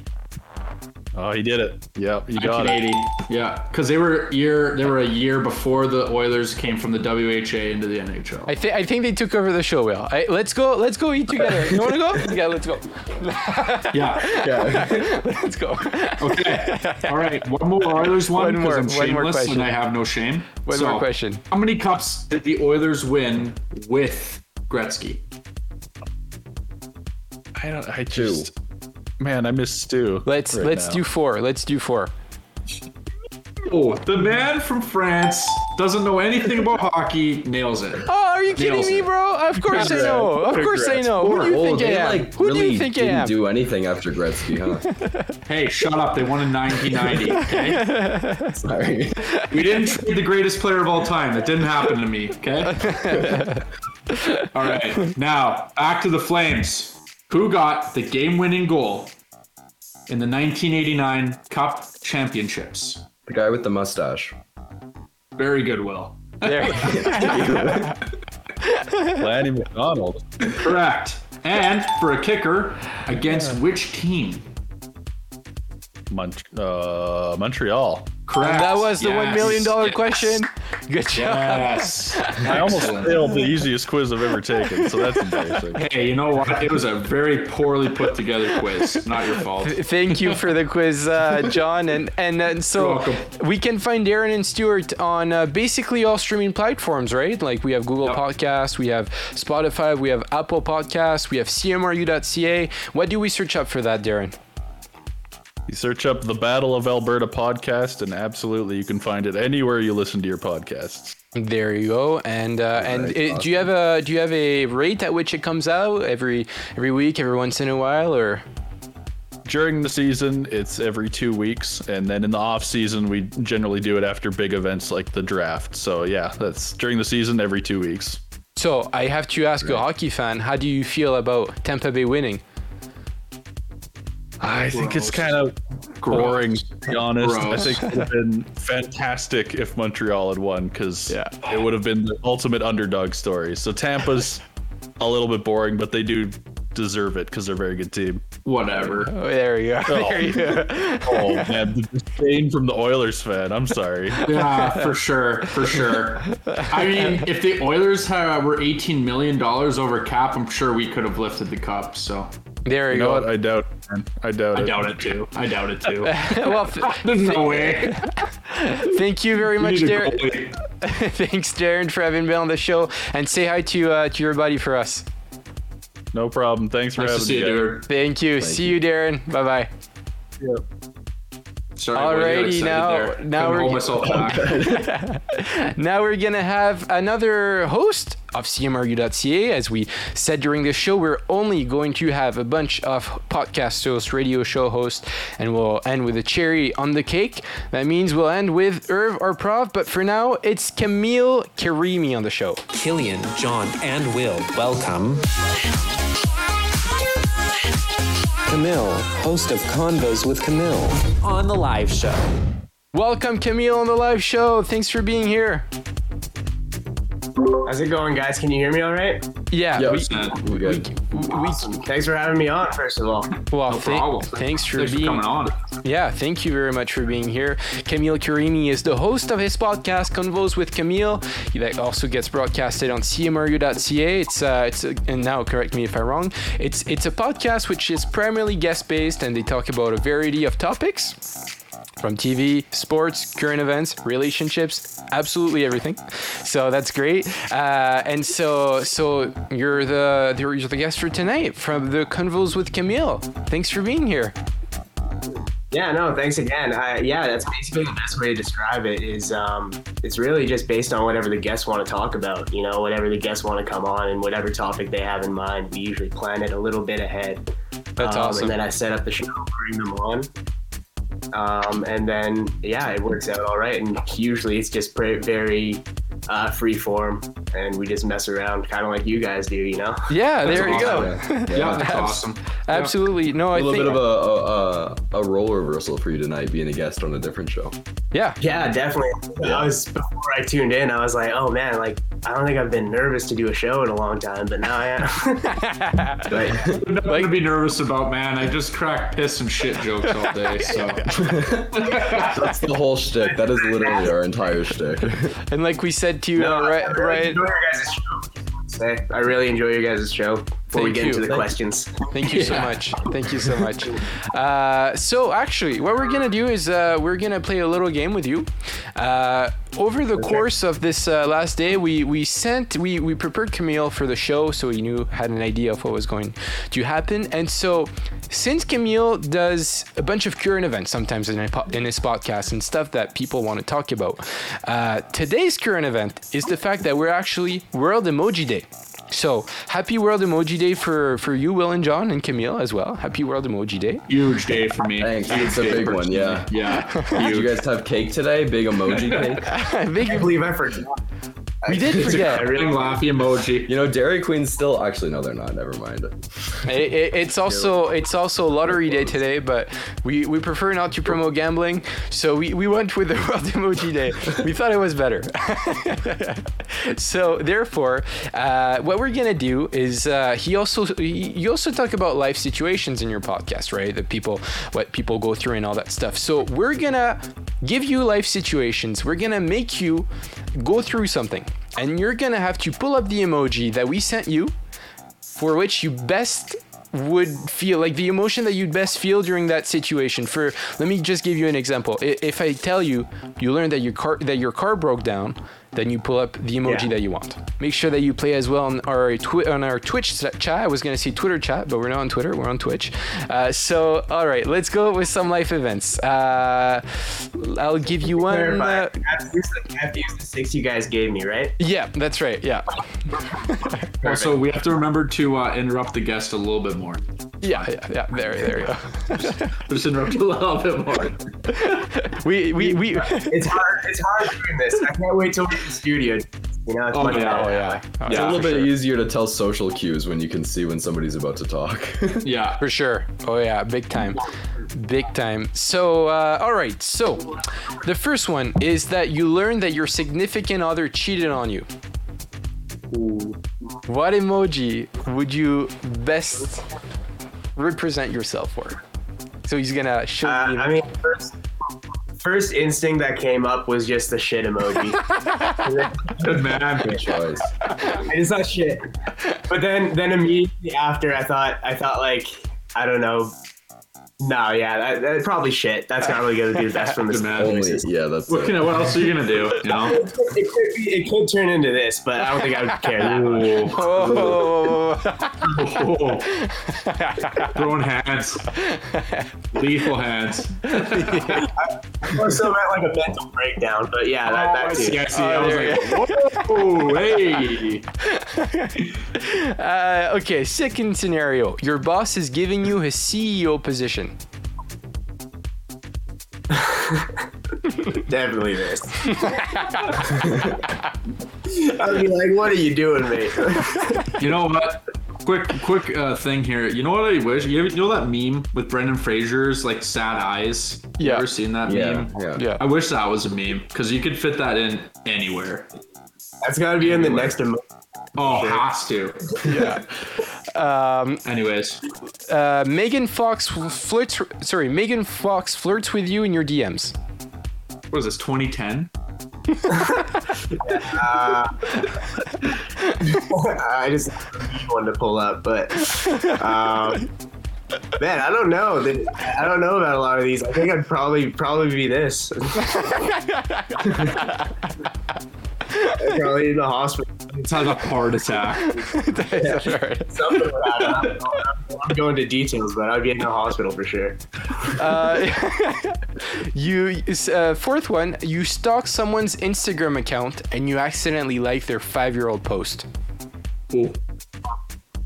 S8: Oh, he did it. Yep, you got it.
S4: Yeah, because they were year they were a year before the Oilers came from the WHA into the NHL.
S3: I think I think they took over the show. Will I, let's go. Let's go eat together. You want to go? Yeah, let's go.
S4: yeah.
S5: Yeah.
S3: Let's go.
S4: Okay. All right. One more Oilers one
S3: One more-
S4: because I'm
S3: one more
S4: shameless
S3: question.
S4: and I have no shame.
S3: One
S4: So,
S3: more question.
S4: How many cups did the Oilers win with Gretzky?
S8: I don't. I just. Man, I miss Stu.
S3: Let's
S8: right
S3: let's
S8: now.
S3: do four. Let's do four.
S4: Oh, the man from France doesn't know anything about hockey. Nails it.
S3: Oh, are you kidding
S4: Nails
S3: me, bro? Of course I know. Of course I know. Who do you
S5: oh,
S3: think I am?
S5: like
S3: Who
S5: really
S3: do you think I
S5: didn't
S3: am?
S5: do anything after Gretzky, huh?
S4: Hey, shut up. They won in 1990. Okay.
S5: Sorry.
S4: We didn't trade the greatest player of all time. That didn't happen to me. Okay. all right. Now back to the Flames. Who got the game-winning goal in the 1989 Cup Championships?
S5: The guy with the mustache.
S4: Very good, Will.
S3: There.
S8: Lanny McDonald.
S4: Correct. And for a kicker, against which team?
S8: Mon- uh, Montreal.
S4: Correct.
S3: that was the one million dollar
S4: Yes.
S3: question. Good job.
S4: Yes.
S8: I almost failed the easiest quiz I've ever taken, so that's embarrassing.
S4: Hey, you know what? It was a very poorly put together quiz. Not your fault.
S3: Thank you for the quiz, uh, John. And and uh, so we can find Darren and Stuart on uh, basically all streaming platforms, right? Like we have Google
S4: Yep.
S3: Podcasts, we have Spotify, we have Apple Podcasts, we have CMRU.ca. What do we search up for that, Darren?
S8: You search up the Battle of Alberta podcast, and absolutely you can find it anywhere you listen to your podcasts.
S3: There you go. And uh, and
S5: Right,
S3: it, do you have a do you have a rate at which it comes out every every week, every once in a while, or?
S8: During the season, it's every two weeks, and then in the off season, we generally do it after big events like the draft. So yeah, that's during the season every two weeks.
S3: So I have to ask a hockey fan, how do you feel about Tampa Bay winning?
S8: I think it's kind of boring, to be honest. I think it would have been fantastic if Montreal had won because
S3: Yeah.
S8: it would have been the ultimate underdog story. So Tampa's a little bit boring, but they do deserve it because they're a very good team.
S4: Whatever.
S3: Oh, there you oh. go. There you go.
S8: Oh man, the disdain from the Oilers fan. I'm sorry.
S4: Yeah, for sure, for sure. I mean, if the Oilers had, were 18 million dollars over cap, I'm sure we could have lifted the cup. So
S3: There you
S8: You know
S3: go.
S8: what? I doubt. it. I doubt
S4: I
S8: it.
S4: doubt it too. I doubt it too.
S3: well, th-
S4: There's no way.
S3: thank you very much,
S4: We
S3: Darren. Thanks, Darren, for having been on the show, and say hi to uh, to your buddy for us.
S8: No problem. Thanks for
S4: Nice
S8: having
S4: see
S8: me.
S4: you,
S3: Thank you. See you, Darren. Bye bye.
S4: Sorry, boy, I got
S3: Alrighty,
S4: excited
S3: now- now we're
S4: hold
S3: get-
S4: myself.
S3: Now we're gonna have another host of CMRU.ca. As we said during the show, we're only going to have a bunch of podcast hosts, radio show hosts, and we'll end with a cherry on the cake. That means we'll end with Irv or Prof, but for now, it's Camille Karimi on the show.
S7: Killian, John, and Will, welcome. Camille, host of Convos with Camille, on the live show.
S3: Welcome, Camille, on the live show. Thanks for being here.
S9: How's it going, guys? Can you hear me all right?
S3: Yeah.
S5: Yeah,
S3: we,
S5: we good.
S3: we,
S9: Thanks for having me on, first of all.
S3: well,
S4: No
S3: thank-
S4: problem.
S3: thanks for
S4: Thanks for
S3: being
S4: coming on.
S3: Yeah, thank you very much for being here. Camille Karimi is the host of his podcast Convos with Camille. He that also gets broadcasted on CMRU.ca. It's uh, it's a, and now correct me if I'm wrong. It's it's a podcast which is primarily guest based and they talk about a variety of topics from TV, sports, current events, relationships, absolutely everything. So that's great. Uh, and so so you're the you're the guest for tonight from the Convos with Camille. Thanks for being here.
S9: Yeah, no, thanks again. I, yeah, that's basically the best way to describe it. Is um, it's really just based on whatever the guests want to talk about. You know, whatever the guests want to come on and whatever topic they have in mind. We usually plan it a little bit ahead.
S3: That's
S9: um,
S3: awesome.
S9: And then I set up the show, bring them on. Um, and then yeah, it works out all right. And usually it's just pre- very uh, free form, and we just mess around, kind of like you guys do. You know.
S3: Yeah,
S4: That's
S3: there you go.
S4: awesome. Yeah, that's awesome.
S3: Absolutely. No,
S5: A
S3: I
S5: little
S3: think
S5: bit of a, a, a, a role reversal for you tonight, being a guest on a different show.
S3: yeah.
S9: Yeah, definitely. I was before I tuned in. I was like, oh man, like I don't think I've been nervous to do a show in a long time, but now I am. Right.
S4: I'm not gonna be nervous about, man. I just crack piss and shit jokes all day. So
S5: That's the whole shtick. That is literally our entire shtick.
S3: And like we said to you, uh,
S9: I
S3: right,
S9: really
S3: right.
S9: enjoy your guys' show. I really enjoy your guys' show. Before we
S3: Thank
S9: get
S3: you.
S9: into the
S3: Thank-
S9: questions.
S3: Thank you so much. Thank you so much. Uh, so actually, what we're gonna do is uh, we're gonna play a little game with you. Uh, over the course of this uh, last day, we we sent we we prepared Camille for the show, so he knew had an idea of what was going to happen. And so, since Camille does a bunch of current events sometimes in, in his podcast and stuff that people want to talk about, uh, today's current event is the fact that we're actually World Emoji Day. So happy World Emoji Day for for you, Will and John, and Camille as well. Happy World Emoji Day.
S4: huge day for me.
S5: Thanks.
S4: Huge
S5: It's a big one, yeah.
S4: Yeah.
S5: Did you guys have cake today? Big emoji cake?
S3: Big,
S9: I believe I forgot.
S3: We did forget.
S9: I really
S4: laughy emoji.
S5: You know, Dairy Queen's still actually no, they're not. Never mind.
S3: It, it, it's also it's also lottery day today, but we, we prefer not to promote gambling, so we, we went with the World Emoji Day. We thought it was better. so therefore, uh, what we're gonna do is uh, he also he, you also talk about life situations in your podcast, right? That people what people go through and all that stuff. So we're gonna give you life situations. We're gonna make you go through something, and you're gonna have to pull up the emoji that we sent you for which you best would feel like the emotion that you'd best feel during that situation. For let me just give you an example. If i tell you you learn that your car that your car broke down then you pull up the emoji
S9: Yeah.
S3: that you want make sure that you play as well on our twi- on our twitch chat i was going to say twitter chat but we're not on twitter we're on twitch uh, so all right let's go with some life events uh, i'll give you one
S9: clarify.
S3: uh,
S9: I have to use the- I have to use the six you guys gave me, right?
S3: yeah that's right yeah
S4: Also, we have to remember to uh, interrupt the guest a little bit more.
S3: yeah yeah, yeah there there you go
S4: Just interrupt a little bit more.
S3: we we we
S9: It's hard. It's hard doing this. I can't wait till we're in the studio. You know, it's
S4: Oh,
S9: much
S4: yeah.
S9: better.
S3: oh yeah Oh,
S5: It's a little bit
S3: sure.
S5: easier to tell social cues when you can see when somebody's about to talk.
S4: Yeah.
S3: For sure. Oh yeah, big time. Big time. So, uh, all right. So, the first one is that you learn that your significant other cheated on you. What emoji would you best represent yourself for? So he's gonna show
S9: Uh,
S3: you.
S9: I mean, first, first instinct that came up was just the shit emoji.
S4: Good man.
S5: Good choice.
S9: it's not shit. But then, then immediately after, I thought, I thought like, I don't know. No, yeah, that, that probably shit. That's not really gonna do the best from this.
S4: Good man.
S5: Only, yeah, that's
S4: What, can what else are you gonna do? You know?
S9: It could, it, could be, it could turn into this, but I don't think I would care that much.
S3: Oh,
S4: Oh. Throwing hands. Lethal hands.
S9: Or so meant like a mental breakdown, but yeah, that,
S4: Oh,
S9: that
S4: I
S9: too.
S4: see, see.
S3: Oh,
S4: I
S3: there
S4: was like, whoa, hey.
S3: uh, okay, second scenario. Your boss is giving you his CEO position.
S9: Definitely this. I'd be like, what are you doing, mate?
S4: You know what? Quick, quick uh, thing here. You know what I wish? You, ever, you know that meme with Brendan Fraser's like sad eyes? You
S3: Yeah.
S4: ever seen that
S5: yeah,
S4: meme?
S5: yeah.
S3: Yeah.
S4: I wish that was a meme because you could fit that in anywhere.
S6: That's got to be in the next emo-
S4: Oh, has to.
S3: Yeah. Um,
S4: Anyways,
S3: uh, Megan Fox flirts. Sorry, Megan Fox flirts with you in your DMs.
S4: what is this? 2010?
S6: I just need one to pull up, but um, man, I don't know. I don't know about a lot of these. I think I'd probably probably be this. I'd probably in the hospital.
S4: It's had a heart attack.
S6: Something like that. I'm, I'm going to details, but I'd be in the hospital for sure.
S3: Uh, you uh, fourth one. You stalk someone's Instagram account and you accidentally like their five-year-old post.
S4: Ooh,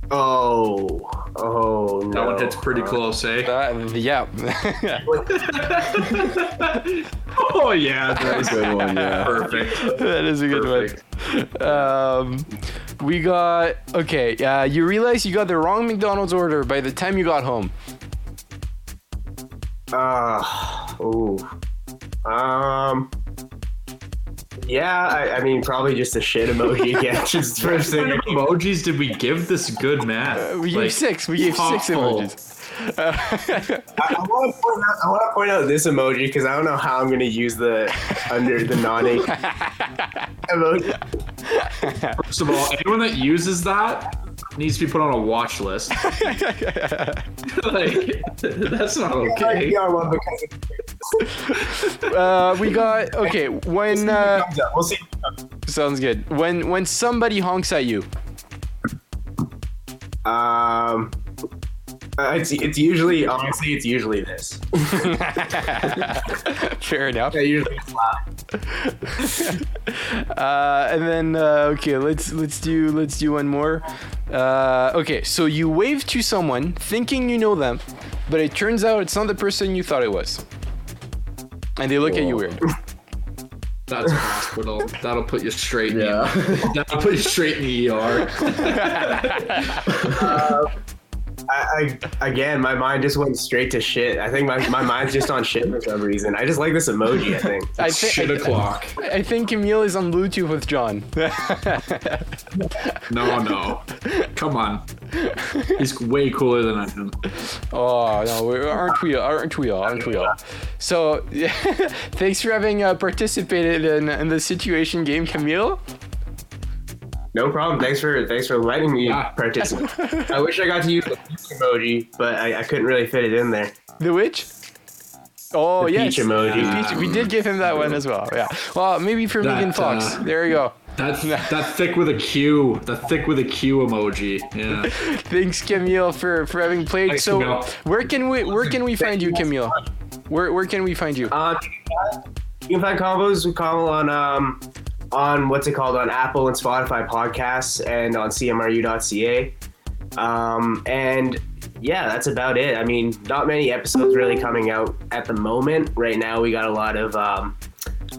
S6: Oh, oh no.
S4: that one hits pretty close, eh?
S3: Uh, yeah.
S4: Oh yeah,
S5: That's a good one, yeah.
S4: perfect.
S3: that is a good
S4: Perfect.
S3: one. Um, we got okay. Uh, you realize you got the wrong McDonald's order by the time you got home.
S6: Uh, ooh. Um. Yeah, I, I mean, probably just a shit emoji again. Just first
S4: What
S6: thing.
S4: kind of emojis did we give this good man?
S3: We gave six. We gave six
S4: thoughtful.
S3: Emojis.
S6: I, I want to point out. I want to point out this emoji because I don't know how I'm gonna use the under the nodding emoji.
S4: First of all, anyone that uses that needs to be put on a watch list. like, that's not okay.
S6: Yeah, well, because it
S3: Uh, we got okay. When uh,
S6: comes up. We'll see.
S3: sounds good. When when somebody honks at you.
S6: Um. Uh, It's, it's usually honestly it's usually this.
S3: Fair enough.
S6: I usually slap.
S3: Uh, and then uh, okay, let's let's do let's do one more. Uh, okay, so you wave to someone thinking you know them, but it turns out it's not the person you thought it was, and they look at you weird.
S4: That's a hospital. That'll put you straight. in
S5: Yeah.
S4: the- That'll put you straight in the ER.
S6: I, I again, my mind just went straight to shit. I think my, my mind's just on shit for some reason. I just like this emoji. I think.
S3: I
S4: Shit
S3: think
S4: o'clock.
S3: I think Camille is on Bluetooth with John.
S4: No, no. Come on. He's way cooler than I am.
S3: oh no, we- aren't we? Aren't we all? Aren't we all? So thanks for having uh, participated in, in the situation game, Camille.
S6: No problem. Thanks for thanks for letting me
S4: Yeah.
S6: participate. I wish I got to use the peach emoji, but I, I couldn't really fit it in there.
S3: The which? Oh
S6: The
S3: yes,
S6: peach emoji.
S3: The peach- we did give him that one as well. Yeah. Well, maybe for
S4: That,
S3: Megan Fox.
S4: uh,
S3: there you go.
S4: That that thick with a Q, the thick with a Q emoji. Yeah.
S3: Thanks, Camille, for for having played.
S4: Thanks,
S3: so,
S4: Camille.
S3: where can we where can we find you, Camille? Where where can we find you?
S6: Um, you can find combos with Kamal on um on what's it called on Apple and Spotify podcasts and on CMRU.ca. Um, and yeah, that's about it. I mean, not many episodes really coming out at the moment. Right now, we got a lot of um,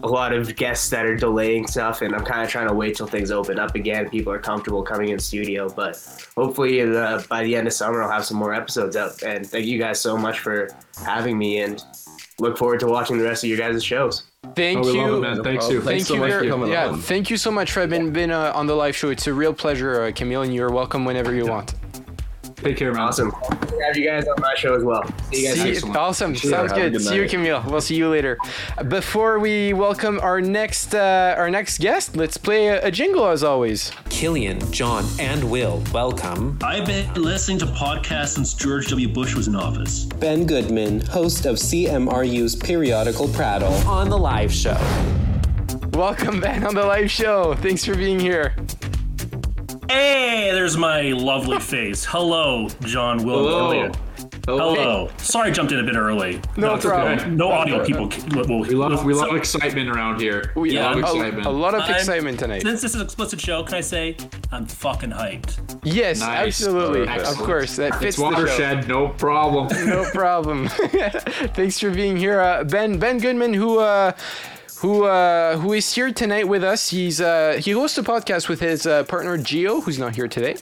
S6: a lot of guests that are delaying stuff, and I'm kind of trying to wait till things open up again. People are comfortable coming in studio, but hopefully uh, by the end of summer, I'll have some more episodes up. And thank you guys so much for having me, and look forward to watching the rest of your guys' shows.
S3: Thank
S4: Oh,
S3: you.
S4: love it, man. Thanks you.
S5: Thanks
S3: Thank
S5: so
S3: you
S5: much for coming
S3: yeah,
S5: on.
S3: thank you so much for having been uh, on the live show. It's a real pleasure, uh, Camille, and you're welcome whenever you want.
S4: Take care, man.
S6: Awesome. Have you guys on my show as well. See you guys.
S3: See
S6: next
S3: you-
S4: Excellent.
S3: awesome.
S5: Sure,
S3: Sounds good.
S5: good
S3: See you. Camille. We'll see you later. Before we welcome our next uh, our next guest, let's play a, a jingle as always.
S7: Killian, John, and Will, welcome.
S10: I've been listening to podcasts since George W. Bush was in office.
S7: Ben Goodman, host of CMRU's periodical Prattle, on the live show.
S3: Welcome back on the live show. Thanks for being here.
S10: Hey, there's my lovely face. Hello, John Will.
S4: Hello.
S10: Elliott. Hello. Sorry, I jumped in a bit early.
S3: No
S10: it's
S3: problem.
S10: okay. No audio people. c- Will, will,
S4: We love we
S10: so-
S4: love excitement around here.
S3: We
S10: Yeah,
S3: a,
S10: I'm
S3: a, a lot of
S10: I'm-
S3: excitement tonight.
S10: Since this is an explicit show, can I say I'm fucking hyped?
S3: Yes,
S4: Nice.
S3: absolutely. Of course, that fits
S4: It's
S3: the show.
S4: watershed, no problem.
S3: no problem. Thanks for being here, uh, Ben. Ben Goodman, who uh, who uh, who is here tonight with us. He's uh, he hosts a podcast with his uh, partner Gio, who's not here today.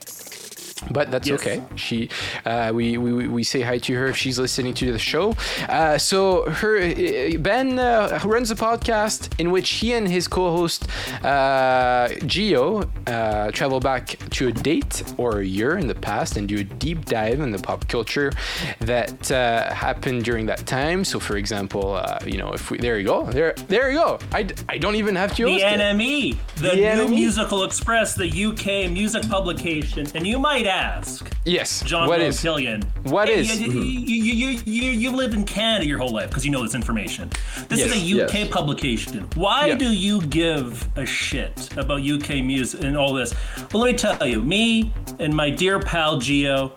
S3: But that's
S10: Yes.
S3: okay. She, uh, we, we we say hi to her if she's listening to the show. Uh, so her uh, Ben uh, runs a podcast in which he and his co-host uh, Gio uh, travel back to a date or a year in the past and do a deep dive in the pop culture that uh, happened during that time. So, for example, uh, you know, if we there you go, there there you go. I, I don't even have to
S10: The
S3: it.
S10: NME, the,
S3: The
S10: New
S3: NME?
S10: Musical Express, the UK music publication. And you might ask,
S3: Yes.
S10: John
S3: what is?
S10: Killian.
S3: What
S10: hey,
S3: is?
S10: You, you, mm-hmm. you, you, you, you've lived in Canada your whole life because you know this information. This
S3: Yes,
S10: is a UK
S5: yes.
S10: publication. Why
S3: Yeah.
S10: do you give a shit about UK music and all this? Well, let me tell you, me and my dear pal y-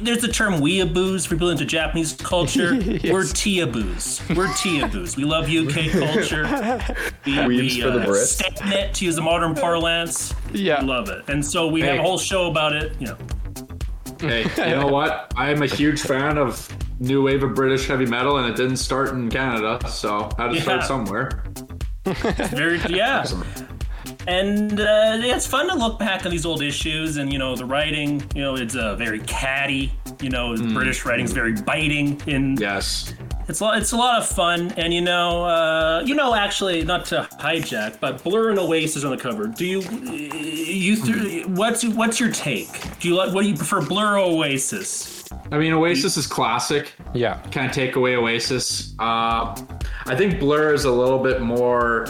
S10: there's the term weeaboos for people into Japanese culture. We're teaboos. We're teaboos. We love UK culture. We,
S5: Weebs
S10: we,
S5: for the
S10: uh,
S5: Brits.
S10: stand it, to use the modern parlance.
S3: Yeah.
S10: We love it. And so we have a whole show about it, you know.
S4: Hey, you know what? I am a huge fan of new wave of British heavy metal, and it didn't start in Canada, so had to start somewhere.
S10: Very yeah. And uh, yeah, it's fun to look back on these old issues, and you know the writing. You know, it's uh, very catty. You know, British writing's very biting. In
S4: Yes.
S10: it's a lot, it's a lot of fun, and you know, uh, you know, actually, not to hijack, but Blur and Oasis on the cover. Do you, you, th- what's what's your take? Do you like what do you prefer, Blur or Oasis?
S4: I mean, Oasis is classic.
S3: Yeah.
S4: Can't take away Oasis. Uh, I think Blur is a little bit more.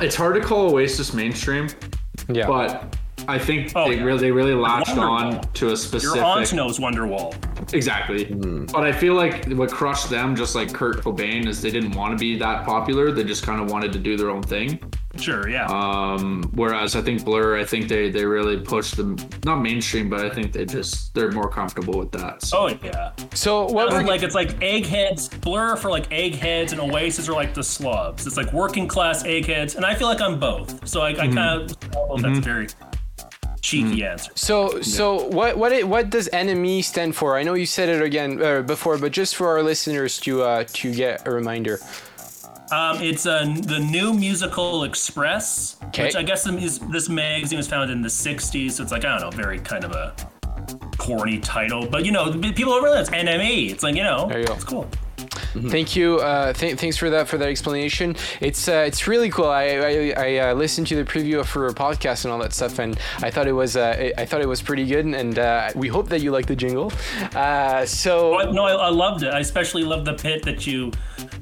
S4: It's hard to call Oasis mainstream,
S3: Yeah.
S4: but I think
S10: Oh,
S4: they
S10: yeah.
S4: really they really latched
S10: Wonderwall.
S4: on to a specific.
S10: Your aunt knows Wonderwall.
S4: Exactly. Hmm. But I feel like what crushed them, just like Kurt Cobain, is they didn't want to be that popular. They just kind of wanted to do their own thing.
S10: Sure, yeah.
S4: Um, whereas I think Blur, I think they they really push them not mainstream, but I think they just they're more comfortable with that. So.
S10: oh yeah.
S3: So what?
S10: It's
S3: we're-
S10: like it's like eggheads, blur for like eggheads, and Oasis are like the slobs. It's like working class eggheads, and I feel like I'm both. So I, I kind of well, that's a very cheeky answer.
S3: So, so what what it, what does NME stand for? I know you said it again uh, before, but just for our listeners to uh, to get a reminder.
S10: Um, it's uh, the New Musical Express,
S3: Okay.
S10: which I guess this magazine was founded in the '60s. So it's like I don't know, very kind of a corny title, but you know, people don't realize NME. It's like you know,
S3: you
S10: it's cool.
S3: Thank you. Uh, th- thanks for that for that explanation. It's uh, it's really cool. I I, I uh, listened to the preview for a podcast and all that stuff, and I thought it was uh, I- I thought it was pretty good, and uh, we hope that you like the jingle. Uh, so
S10: no, I, I loved it. I especially love the pit that you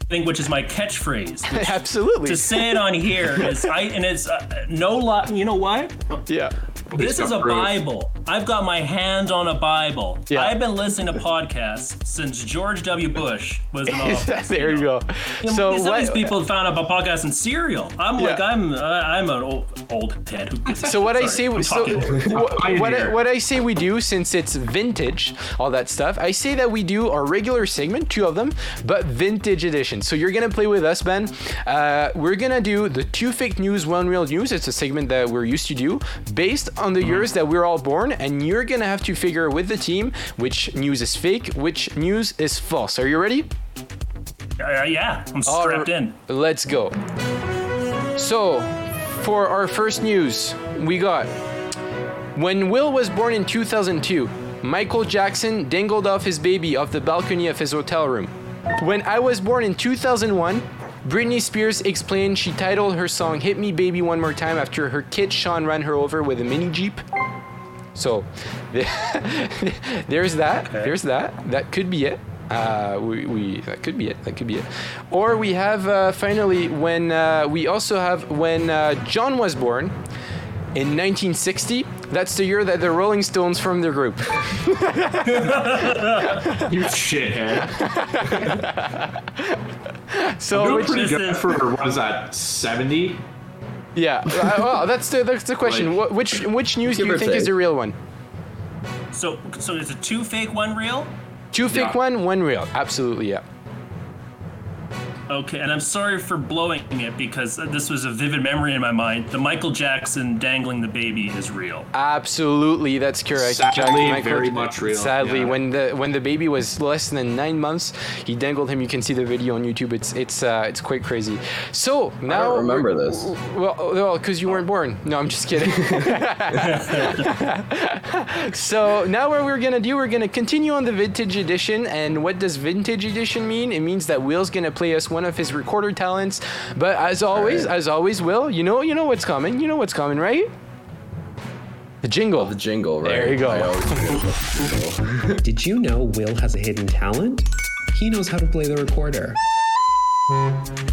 S10: think, which is my catchphrase.
S3: absolutely,
S10: to say it on here is I and it's uh, no lot. You know what?
S3: yeah.
S10: This is a
S4: proof.
S10: Bible. I've got my hand on a Bible.
S3: Yeah.
S10: I've been listening to podcasts since George W. Bush was in office.
S3: there you go.
S10: You know,
S3: So
S10: some of these people found out about podcasts in Serial. I'm like, I'm, uh, I'm an old, old head. Who gives a
S3: So what I
S10: Sorry,
S3: say,
S10: I'm
S3: so what, what, I, what I say we do, since it's vintage, all that stuff. I say that we do our regular segment, two of them, but vintage edition. So you're gonna play with us, Ben. Uh, we're gonna do the two fake news, one real news. It's a segment that we're used to do, based on the years that we're all born, and you're gonna have to figure with the team which news is fake, which news is false. Are you ready?
S10: Uh, yeah, I'm strapped in.
S3: Let's go. So, for our first news, we got when Will was born in 2002, Michael Jackson dangled off his baby off the balcony of his hotel room. When I was born in 2001, Britney Spears explained she titled her song Hit Me Baby One More Time after her kid Sean ran her over with a mini Jeep. So, there's that. There's that. That could be it. Uh, we, we that could be it. That could be it. Or we have uh, finally when uh, we also have when uh, John was born in 1960. That's the year that the Rolling Stones formed their group.
S4: You shithead.
S3: So
S4: Doing
S3: which
S4: pretty good for what is that? Seventy.
S3: yeah, uh, well, that's the that's the question.
S4: Like-
S3: which which news do you
S5: or
S3: think is the real one?
S10: So, so is it two fake, one real?
S3: Two fake
S4: Yeah.
S3: one, one real. Absolutely, yeah.
S10: Okay, and I'm sorry for blowing it because this was a vivid memory in my mind. The Michael Jackson dangling the baby is real.
S3: Absolutely, that's correct.
S4: Sadly,
S3: Michael-
S4: very much real,
S3: Sadly,
S4: yeah.
S3: when the when the baby was less than nine months, he dangled him. You can see the video on YouTube. It's it's uh, it's quite crazy. So now
S5: don't remember this.
S3: Well, well, because you weren't born. No, I'm just kidding. so now what we're gonna do, we're gonna continue on the vintage edition. And what does vintage edition mean? It means that Will's gonna play us one of his recorder talents. But as always,
S5: right.
S3: as always, Will, you know, you know what's coming. You know what's coming, right? The jingle.
S5: The jingle, right?
S3: There you go.
S5: I always do.
S7: Did you know Will has a hidden talent? He knows how to play the recorder.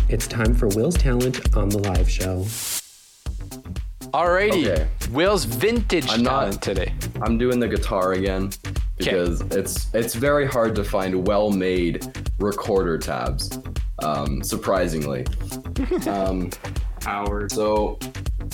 S7: It's time for Will's talent on the live show.
S3: Alrighty.
S5: Okay.
S3: Will's vintage
S5: I'm not-
S3: talent today.
S5: I'm doing the guitar again because it's it's very hard to find well-made recorder tabs. Um, surprisingly. um,
S4: Howard.
S5: so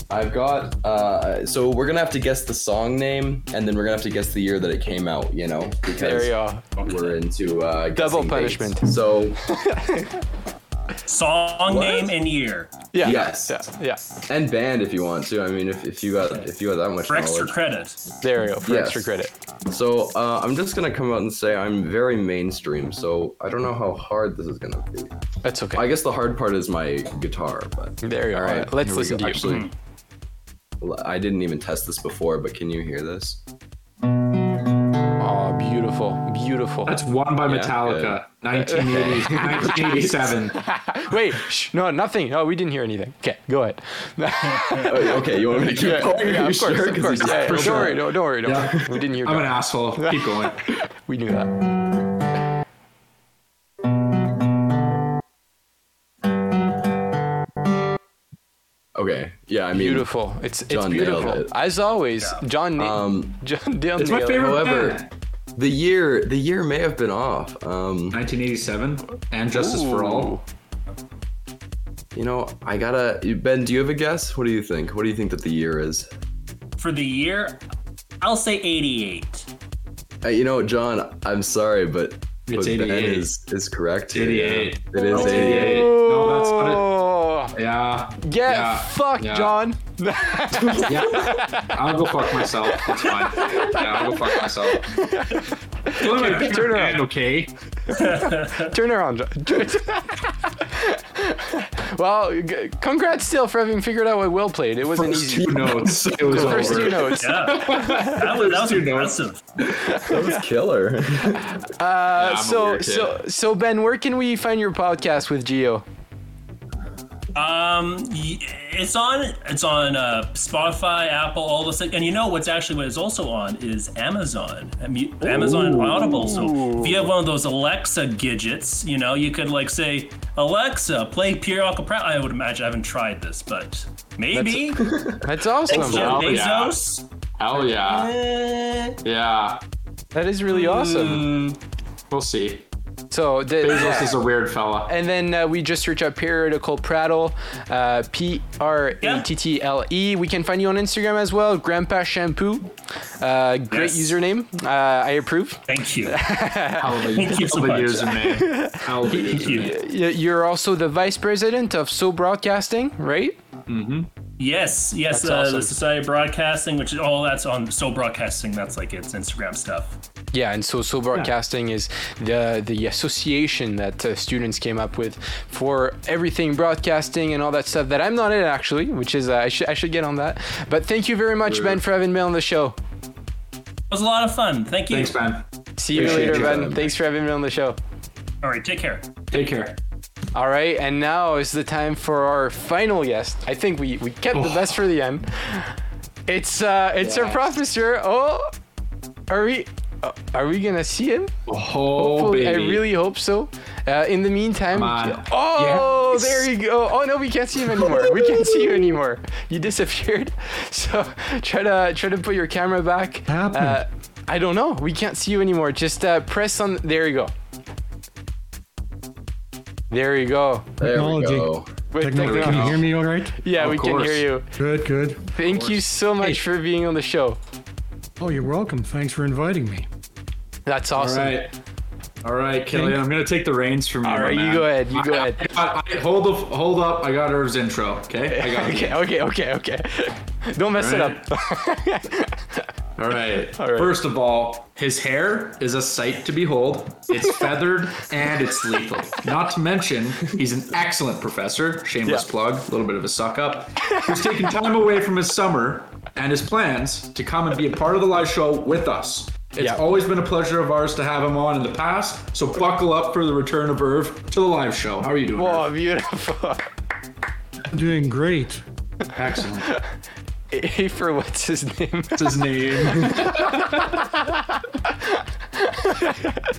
S5: I've got uh, so we're gonna have to guess the song name and then we're gonna have to guess the year that it came out. You know because
S3: There you are.
S5: we're into uh,
S3: Double
S5: guessing dates.
S3: punishment.
S5: So
S10: Song
S5: What?
S10: name and year.
S3: Yeah.
S5: Yes.
S3: Yeah. Yeah.
S5: and band if you want to. I mean, if, if you got if you got that much
S10: For extra
S5: knowledge.
S10: credit.
S3: There you go. For
S5: Yes.
S3: extra credit.
S5: So uh, I'm just gonna come out and say I'm very mainstream. So I don't know how hard this is gonna be.
S3: That's okay.
S5: I guess the hard part is my guitar, but
S3: there you are.
S5: All right,
S3: Let's listen
S5: go.
S3: to you.
S5: Actually, I didn't even test this before, but can you hear this?
S3: Oh, beautiful. Beautiful.
S4: That's one by
S5: Yeah,
S4: Metallica, 1980, 1987.
S3: Wait. Shh, no, nothing. No, we didn't hear anything. Okay, go ahead.
S5: Oh, okay, you want me to keep
S3: yeah,
S5: going?
S3: yeah, of course,
S5: sure?
S3: of
S5: 'Cause
S3: course. Yeah, yeah,
S4: for
S3: don't
S4: sure.
S3: worry. Don't, don't worry. Don't
S4: Yeah.
S3: worry. We didn't hear
S4: I'm an asshole. Keep going.
S3: We knew that.
S5: Okay, yeah, I mean,
S3: Beautiful. It's it's
S5: John nailed
S3: beautiful.
S5: it.
S3: As always, John. Na-
S5: Um,
S3: John Dale
S4: It's my favorite
S5: However,
S4: band.
S5: The year the year may have been off. Um,
S4: 1987 and Justice for All.
S5: you know, I gotta. Ben, do you have a guess? What do you think? What do you think that the year is?
S10: For the year, I'll say 88.
S5: Uh, you know, John, I'm sorry, but
S4: It's
S5: but Ben is is correct. here,
S4: 88.
S5: yeah. It is 88.
S4: 88. No, that's not it. Yeah.
S3: get
S4: yeah,
S3: fucked,
S4: yeah.
S3: John.
S4: Yeah. I'll go fuck myself. That's fine. Yeah, I'll go fuck myself. Don't let
S3: Turn around.
S4: hand, okay?
S3: Turn around, John. well, g- congrats still for having figured out what Will played. It wasn't
S4: First
S3: easy.
S4: two notes. It was
S3: First two notes.
S10: Yeah. that was, that was
S4: Two notes.
S10: impressive.
S5: That was killer.
S3: Uh,
S4: I'm
S3: so so so Ben, where can we find your podcast with Gio?
S10: Um, it's on it's on uh, Spotify, Apple, all those things. And you know what's actually what is also on is Amazon, I mean, Amazon Audible. So if you have one of those Alexa gadgets, you know, you could like say, Alexa, play Periodical Prattle. I would imagine I haven't tried this, but maybe.
S3: That's awesome.
S10: Jeff
S4: Hell yeah.
S10: Bezos.
S4: Hell yeah.
S10: Eh,
S4: Yeah.
S3: That is really awesome.
S10: mm,
S4: We'll see.
S3: So the,
S4: Bezos
S3: yeah.
S4: is a weird fella.
S3: And then uh, we just search up periodical prattle, uh, P R A T T L E. We can find you on Instagram as well, Grandpa Shampoo. Uh, great
S10: Yes.
S3: username. Uh, I approve.
S10: Thank you.
S4: Hell of a,
S10: Thank you so
S4: hell of a
S10: much.
S4: username. Hell of a
S10: Thank you.
S3: Y- You're also the vice president of So Broadcasting, right?
S10: Yes, yes, uh,
S3: awesome.
S10: the Society of Broadcasting, which is all that's on So Broadcasting. That's like its Instagram stuff.
S3: Yeah, and so So Broadcasting is the the association that uh, students came up with for everything broadcasting and all that stuff that I'm not in actually, which is uh, I should I should get on that. But thank you very much, Ben, for having me on the show.
S10: It was a lot of fun. Thank you.
S4: Thanks, Ben.
S3: See you
S5: Appreciate
S3: later,
S5: you,
S3: Ben.
S5: Ben.
S3: Thanks for having me on the show.
S10: All right, take care.
S4: Take care.
S3: All right, and now is the time for our final guest. I think we, we kept the best for the end. It's uh it's our professor. Oh, are we uh, are we gonna see him?
S4: Oh,
S3: Hopefully,
S4: baby.
S3: I really hope so. Uh, in the meantime, oh,
S4: Yes.
S3: there you go. Oh no, we can't see him anymore. we can't see you anymore. You disappeared. So try to try to put your camera back.
S2: happened?
S3: Uh, I don't know. We can't see you anymore. Just uh, press on. There you go. There you go.
S5: There we
S2: Technology.
S5: go.
S2: Technology, can you hear me all right?
S3: Yeah,
S4: Of
S3: we can hear you.
S2: Good, good.
S3: Thank you so much for being on the show.
S2: Oh, you're welcome. Thanks for inviting me.
S3: That's awesome.
S4: right. All right, Kelly, I'm gonna take the reins from you.
S3: All right, you
S4: man.
S3: go ahead. You go
S4: I-
S3: ahead.
S4: I- I- hold the, hold up. I got Irv's intro. Okay, I got it.
S3: Okay, okay, okay, okay. Don't mess it up.
S4: All right.
S3: All right.
S4: First of all, his hair is a sight to behold. It's feathered and it's lethal. Not to mention, he's an excellent professor. Shameless
S3: Yeah.
S4: plug. A little bit of a suck up. Who's taking time away from his summer and his plans to come and be a part of the live show with us. It's
S3: Yeah.
S4: always been a pleasure of ours to have him on in the past. So buckle up for the return of Irv to the live show. How are you doing? Irv?
S3: oh, beautiful.
S2: Doing great.
S4: Excellent.
S3: A for what's his name?
S4: What's his name?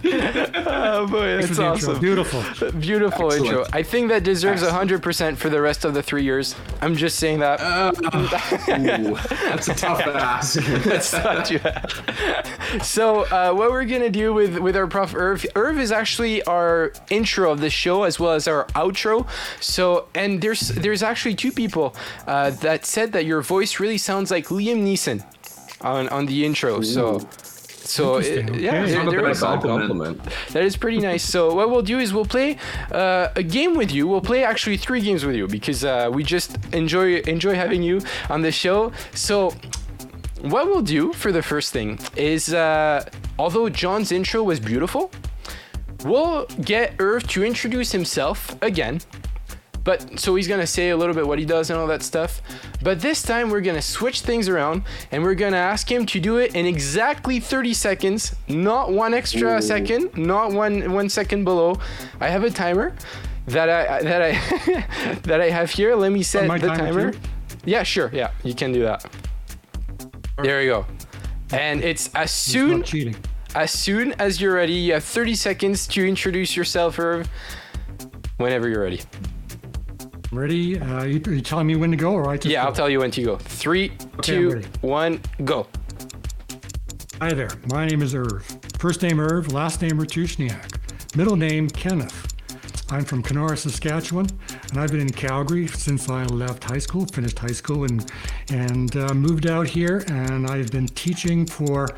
S3: Oh boy, that's
S2: Thanks for the intro.
S3: awesome.
S2: Beautiful.
S3: Beautiful
S4: Excellent.
S3: intro. I think that deserves hundred percent for the rest of the three years. I'm just saying that.
S4: Ooh, that's a tough ask.
S3: That's not too bad. So, uh, what we're gonna do with with our prof Irv, Irv is actually our intro of the show as well as our outro. So, and there's there's actually two people uh, that said that your voice really sounds like Liam Neeson on on the intro. So. So it-
S2: Interesting,
S3: yeah,
S2: okay.
S3: there,
S4: Not a
S3: there
S4: compliment.
S3: that is pretty nice. So what we'll do is we'll play uh, a game with you. We'll play actually three games with you because uh, we just enjoy enjoy having you on the show. So what we'll do for the first thing is, uh, although John's intro was beautiful, we'll get Irv to introduce himself again. But so he's gonna say a little bit what he does and all that stuff. But this time we're gonna switch things around and we're gonna ask him to do it in exactly 30 seconds, not one extra second, not one one second below. I have a timer that I that I that I have here. Let me set the
S2: timer
S3: timer. Yeah, sure. Yeah, you can do that. There you go. And it's as soon
S2: not
S3: as soon as you're ready. You have 30 seconds to introduce yourself, Irv. Whenever you're ready.
S2: Ready? Uh, you, are you telling me when to go, or I
S3: Yeah,
S2: go?
S3: I'll tell you when to go. Three,
S2: I'm
S3: two, one, go.
S2: Hi there. My name is Irv. First name Irv, last name Ratushniak. Middle name Kenneth. I'm from Kenora, Saskatchewan, and I've been in Calgary since I left high school, finished high school, and and uh, moved out here. And I've been teaching for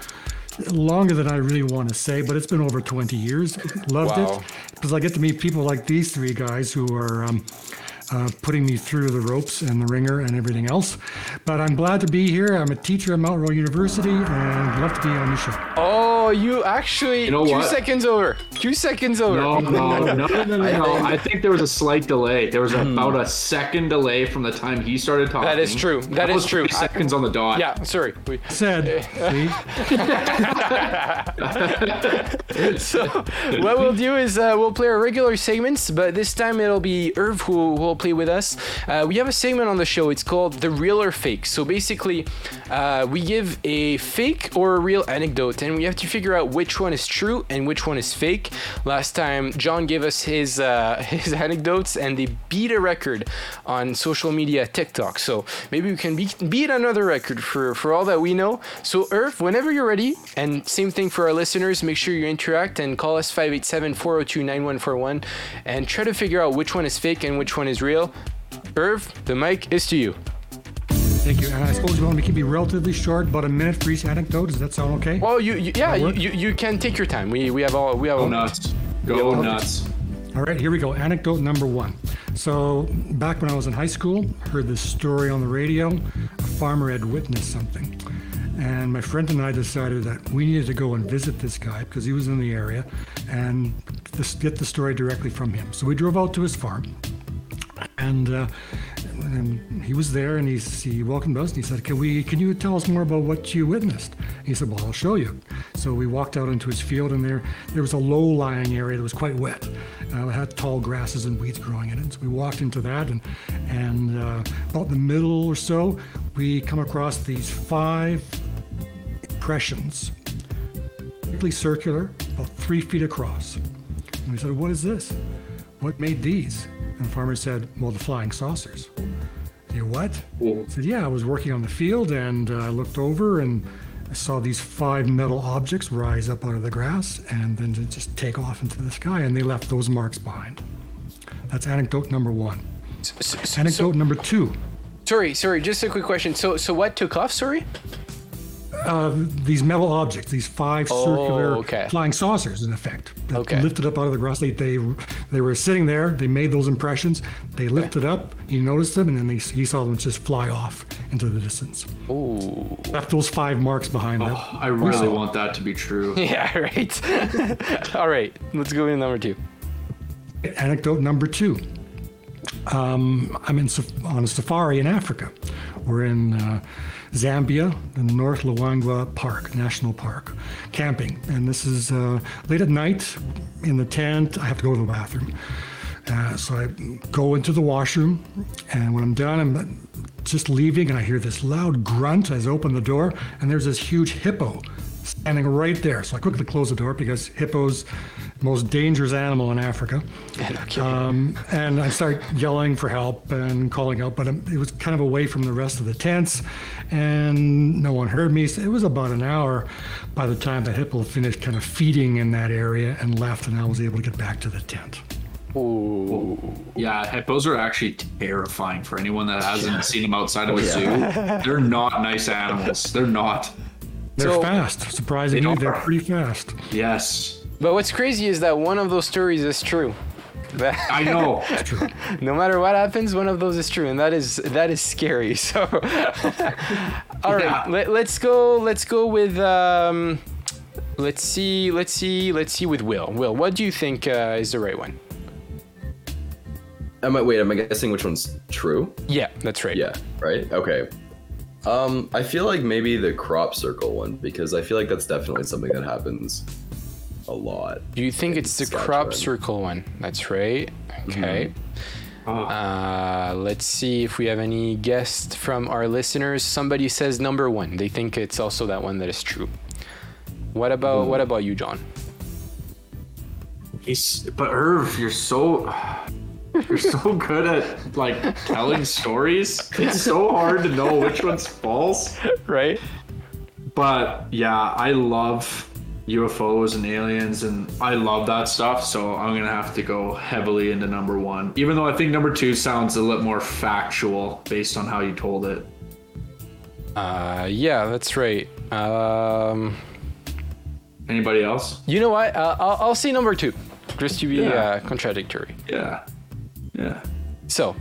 S2: longer than I really want to say, but it's been over 20 years. Loved
S3: Wow.
S2: it because I get to meet people like these three guys who are. Um, uh, putting me through the ropes and the ringer and everything else. But I'm glad to be here. I'm a teacher at Mount Royal University and love to be on the show.
S3: Oh, you actually
S4: know
S3: two
S4: what?
S3: seconds over. Two seconds over.
S4: No, no, no, no, no, no. I think there was a slight delay. There was about a second delay from the time he started talking.
S3: That is true. That is
S4: was
S3: true.
S4: three seconds on the dot.
S3: Yeah, sorry. We-
S2: Said, see?
S3: so what we'll do is uh, we'll play our regular segments, but this time it'll be Irv who will play with us. Uh, we have a segment on the show. It's called the real or fake. So basically, uh, we give a fake or a real anecdote, and we have to figure out which one is true and which one is fake. Last time, John gave us his uh, his anecdotes, and they beat a record on social media, TikTok. So maybe we can beat, beat another record for for all that we know. So Irv, whenever you're ready, and same thing for our listeners, make sure you interact and call us 587-402-9141 and try to figure out which one is fake and which one is real. Irv, the mic is to you.
S2: Thank you. And I suppose you want me to keep it relatively short, about a minute for each anecdote. Does that sound okay?
S3: Well, you, you yeah, you, you, you can take your time. We we have all we have
S4: Go
S3: all,
S4: nuts. Go nuts.
S2: All right, here we go. Anecdote number one. So, back when I was in high school, heard this story on the radio. A farmer had witnessed something. And my friend and I decided that we needed to go and visit this guy because he was in the area and just get the story directly from him. So, we drove out to his farm. And, uh, and he was there and he, he welcomed us and he said, can, we, can you tell us more about what you witnessed? He said, Well, I'll show you. So we walked out into his field and there, there was a low lying area that was quite wet. Uh, it had tall grasses and weeds growing in it. So we walked into that and, and uh, about the middle or so, we come across these five impressions, circular, about three feet across. And we said, What is this? What made these? And the farmer said, Well, the flying saucers. I said, what? I said, Yeah, I was working on the field and uh, I looked over and I saw these five metal objects rise up out of the grass and then just take off into the sky, and they left those marks behind. That's anecdote number one.
S3: So- so-
S2: Anecdote number two.
S3: sorry, sorry. Just a quick question. So so what took off? Sorry.
S2: Uh, these metal objects, these five circular
S3: Oh, okay.
S2: flying saucers, in effect, that
S3: Okay.
S2: lifted up out of the grass. They, they they were sitting there. They made those impressions. They lifted up. He noticed them, and then they, he saw them just fly off into the distance.
S3: Ooh.
S2: Left those five marks behind them.
S4: I really want that to be true.
S3: Yeah, right. All right, let's go to number two.
S2: Anecdote number two. Um, I'm in on a safari in Africa. We're in uh, Zambia, in the North Luangwa Park, National Park, camping. And this is uh, late at night in the tent. I have to go to the bathroom. Uh, so I go into the washroom, and when I'm done, I'm just leaving, and I hear this loud grunt as I open the door, and there's this huge hippo standing right there. So I quickly close the door because hippos, most dangerous animal in Africa. Um, and I start yelling for help and calling out, but um, it was kind of away from the rest of the tents, and no one heard me. So it was about an hour by the time the hippo finished kind of feeding in that area and left, and I was able to get back to the tent.
S3: Ooh.
S4: Yeah, hippos are actually terrifying for anyone that hasn't seen them outside of a zoo. They're not nice animals. They're not.
S2: They're
S3: So-
S2: fast, surprisingly.
S4: They
S2: They're
S4: are.
S2: pretty fast.
S4: Yes,
S3: But what's crazy is that one of those stories is true.
S4: I know.
S3: no matter what happens, one of those is true, and that is that is scary. So, all right,
S4: Yeah.
S3: let, let's go. Let's go with. Um, let's see. Let's see. Let's see with Will. Will, what do you think uh, is the right one?
S5: Am I wait? Am I guessing which one's true?
S3: Yeah, that's right.
S5: Yeah. Right. Okay. Um, I feel like maybe the crop circle one because I feel like that's definitely something that happens a lot.
S3: Do you think it's the crop
S5: Saskatchewan.
S3: circle one? That's right. Okay.
S4: Oh,
S3: Uh, let's see if we have any guests from our listeners. Somebody says number one. They think it's also that one that is true. What about what about you, John?
S4: He's, but Irv, you're so you're so good at like telling stories. It's so hard to know which one's false.
S3: Right?
S4: But yeah, I love UFOs and aliens, and I love that stuff. So I'm gonna have to go heavily into number one, even though I think number two sounds a little more factual based on how you told it.
S3: Uh, yeah, that's right. Um,
S4: Anybody else?
S3: you know what? Uh, I'll, I'll say number two, just to be
S4: Yeah.
S3: uh, contradictory.
S4: Yeah, yeah.
S3: So,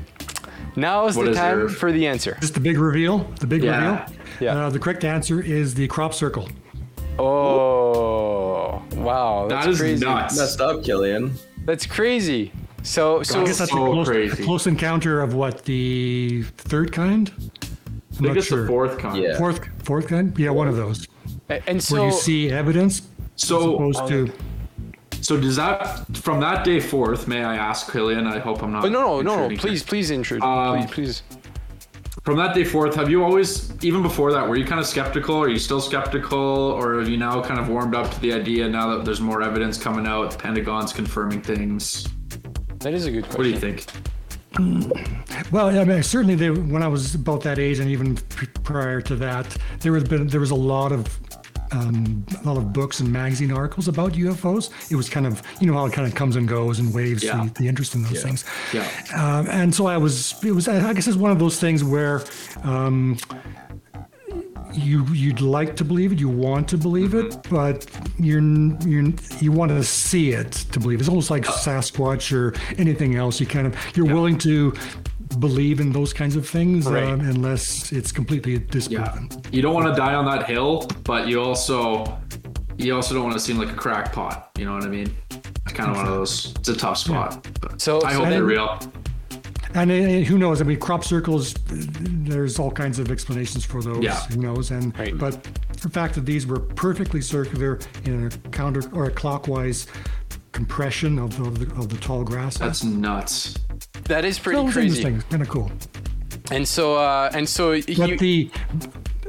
S3: now is
S4: What
S3: the
S4: is
S3: time
S4: Irv?
S3: for the answer.
S2: Just the big reveal. The big
S4: Yeah.
S2: reveal.
S3: Yeah.
S2: Uh, the correct answer is the crop circle.
S3: Oh, wow, that's
S4: That is
S3: crazy.
S4: nuts.
S5: Messed up, Killian.
S3: That's crazy. So, so
S2: I guess that's a,
S4: so
S2: close, a
S4: crazy.
S2: close encounter of what the third kind. I'm
S4: I think it's
S2: sure.
S4: the fourth kind.
S5: Yeah.
S2: Fourth, fourth kind. Yeah, one of those
S3: and so
S2: where you see evidence as
S4: So
S2: opposed to.
S4: So does that from that day forth? May I ask, Killian? I hope I'm not.
S3: Oh, no, no, no, no. Please, please intrude.
S4: Um,
S3: please, please.
S4: From that day forth, have you always, even before that, were you kind of skeptical? Are you still skeptical, or have you now kind of warmed up to the idea now that there's more evidence coming out? The Pentagon's confirming things.
S3: That is a good question.
S4: What do you think? Hmm.
S2: Well, I mean, certainly they, when I was about that age, and even prior to that, there was been there was a lot of um, a lot of books and magazine articles about UFOs. It was kind of you know how it kind of comes and goes and waves
S4: Yeah.
S2: the, the interest in those things.
S4: Yeah.
S2: Um, and so I was, it was, I guess it's one of those things where um, you you'd like to believe it, you want to believe it, but you're you're you want to see it to believe. It's almost like Sasquatch or anything else. You kind of you're willing to believe in those kinds of things
S4: Right.
S2: um, unless it's completely disproven. Yeah.
S4: You don't want to die on that hill, but you also, you also don't want to seem like a crackpot. You know what I mean? It's kind of one of those. It's a tough spot. But
S3: So-
S4: I
S3: so
S4: hope
S3: then-
S4: they're real.
S2: And uh, who knows? I mean, crop circles. There's all kinds of explanations for those.
S4: Yeah.
S2: Who knows? And
S3: Right.
S2: but the fact that these were perfectly circular in a counter or a clockwise compression of, of, the, of the tall grass.
S4: That's nuts.
S3: That is pretty crazy.
S2: interesting. Kind of cool.
S3: And so, uh, and so,
S2: But
S3: you,
S2: the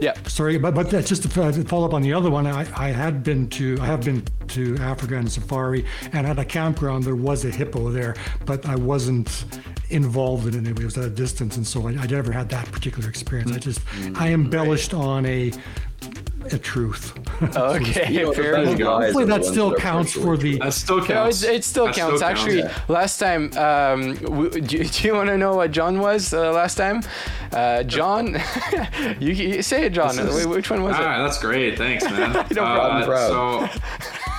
S3: yeah.
S2: sorry, but but that's just to follow up on the other one. I, I had been to I have been to Africa and safari, and at a campground there was a hippo there, but I wasn't involved in it. It was at a distance, and so I, I never had that particular experience. I just I embellished on a a truth.
S3: Okay,
S5: You know,
S3: fair enough.
S2: Hopefully that still counts for the.
S4: That still
S3: No,
S4: counts.
S3: it, it still
S4: That
S3: counts. Actually,
S5: yeah.
S3: last time, um, w- do, you- do you want to know what John was uh, last time? Uh, John, you, you say it, John.
S4: Is-
S3: Which one was
S4: All
S3: it?
S4: right, that's great. Thanks, man.
S3: No problem.
S4: Uh,
S5: Proud.
S4: so,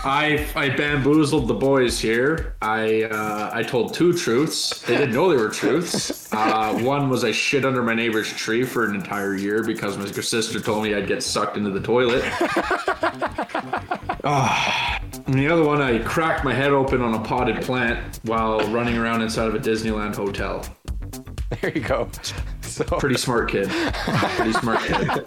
S4: I I bamboozled the boys here. I uh, I told two truths. They didn't know they were truths. Uh, one was I shit under my neighbor's tree for an entire year because my sister told me I'd get sucked into the toilet. Ah, and the other one, I cracked my head open on a potted plant while running around inside of a Disneyland hotel.
S3: There you go. So,
S4: Pretty smart kid. Pretty smart kid.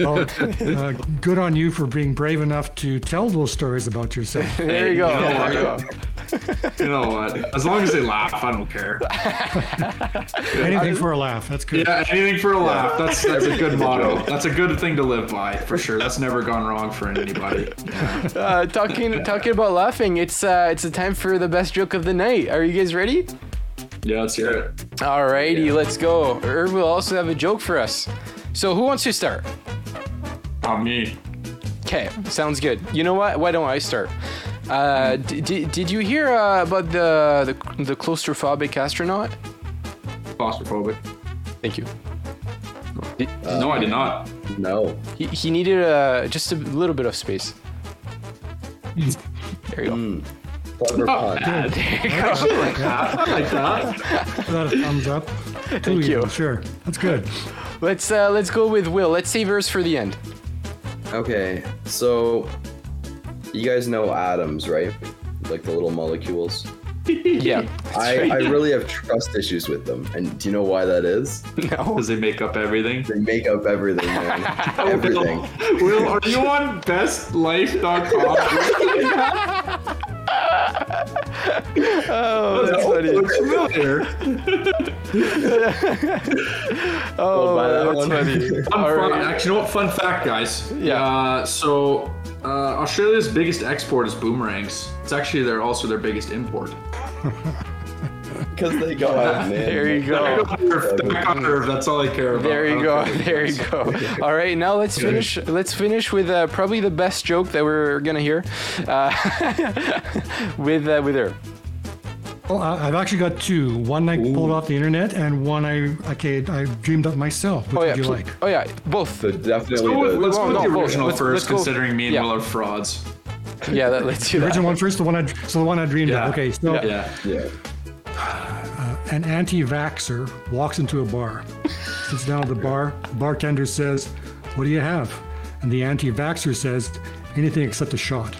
S2: Oh, uh, good on you for being brave enough to tell those stories about yourself.
S3: there you go.
S4: You know
S3: There you go.
S4: what? You know what? As long as they laugh, I don't care.
S2: Anything for a laugh. That's good.
S4: Yeah, anything for a laugh. That's that's a good motto. That's a good thing to live by for sure. That's never gone wrong for anybody. Yeah.
S3: Uh, talking talking about laughing, it's uh, it's a time for the best joke of the night. Are you guys ready?
S4: Yeah, let's hear it.
S3: Alrighty, let's go. Irv will also have a joke for us. So who wants to start?
S4: On me.
S3: Okay, sounds good. You know what? Why don't I start? Uh, d- d- did you hear uh, about the, the the claustrophobic astronaut?
S4: Claustrophobic.
S3: Thank you.
S4: no, I did not.
S5: No.
S3: He, he needed uh, just a little bit of space. There you go.
S5: Clever pun.
S4: I like that. I like that.
S2: Got a thumbs up.
S3: Thank you.
S2: Sure. That's good.
S3: Let's uh, let's go with Will. Let's save yours for the end.
S5: Okay, so you guys know atoms, right? Like the little molecules.
S3: Yeah.
S5: I, I really have trust issues with them. And do you know why that is?
S3: no.
S4: Does they make up everything?
S5: They make up everything, man. everything.
S4: Will, are you on bestlife.com?
S3: Oh, that's funny.
S4: Familiar.
S3: Oh,
S5: buy that
S3: that's funny.
S4: Fun, fun,
S3: right.
S4: actually, you know what? Fun fact, guys.
S3: Yeah.
S4: Uh, so, uh, Australia's biggest export is boomerangs. It's actually their also their biggest import.
S5: Because they go out.
S3: There you go.
S4: Back That's all I care about.
S3: There you go. There you go. All right, now let's finish. Let's finish with uh, probably the best joke that we're gonna hear, uh, with uh, with her.
S2: Well, I- I've actually got two. One I pulled off the internet, and one I okay I dreamed up myself. Which
S3: Oh yeah.
S2: would you
S3: pl-
S2: like?
S3: Oh yeah. Both.
S5: So definitely
S4: Let's go with,
S5: the,
S4: let's go with
S3: no,
S4: the
S3: both.
S4: original
S3: Let's-
S4: 1st
S3: let's go-
S4: considering me and
S3: yeah.
S4: Will are frauds.
S3: Yeah. that, let's do
S2: The
S3: that.
S2: original one first. The one I so the one I dreamed
S4: Yeah.
S2: of. Okay, so
S3: Yeah.
S4: Yeah.
S5: Yeah.
S2: an anti-vaxer walks into a bar, sits down at the bar. Bartender says, "What do you have?" And the anti-vaxer says, "Anything except a shot."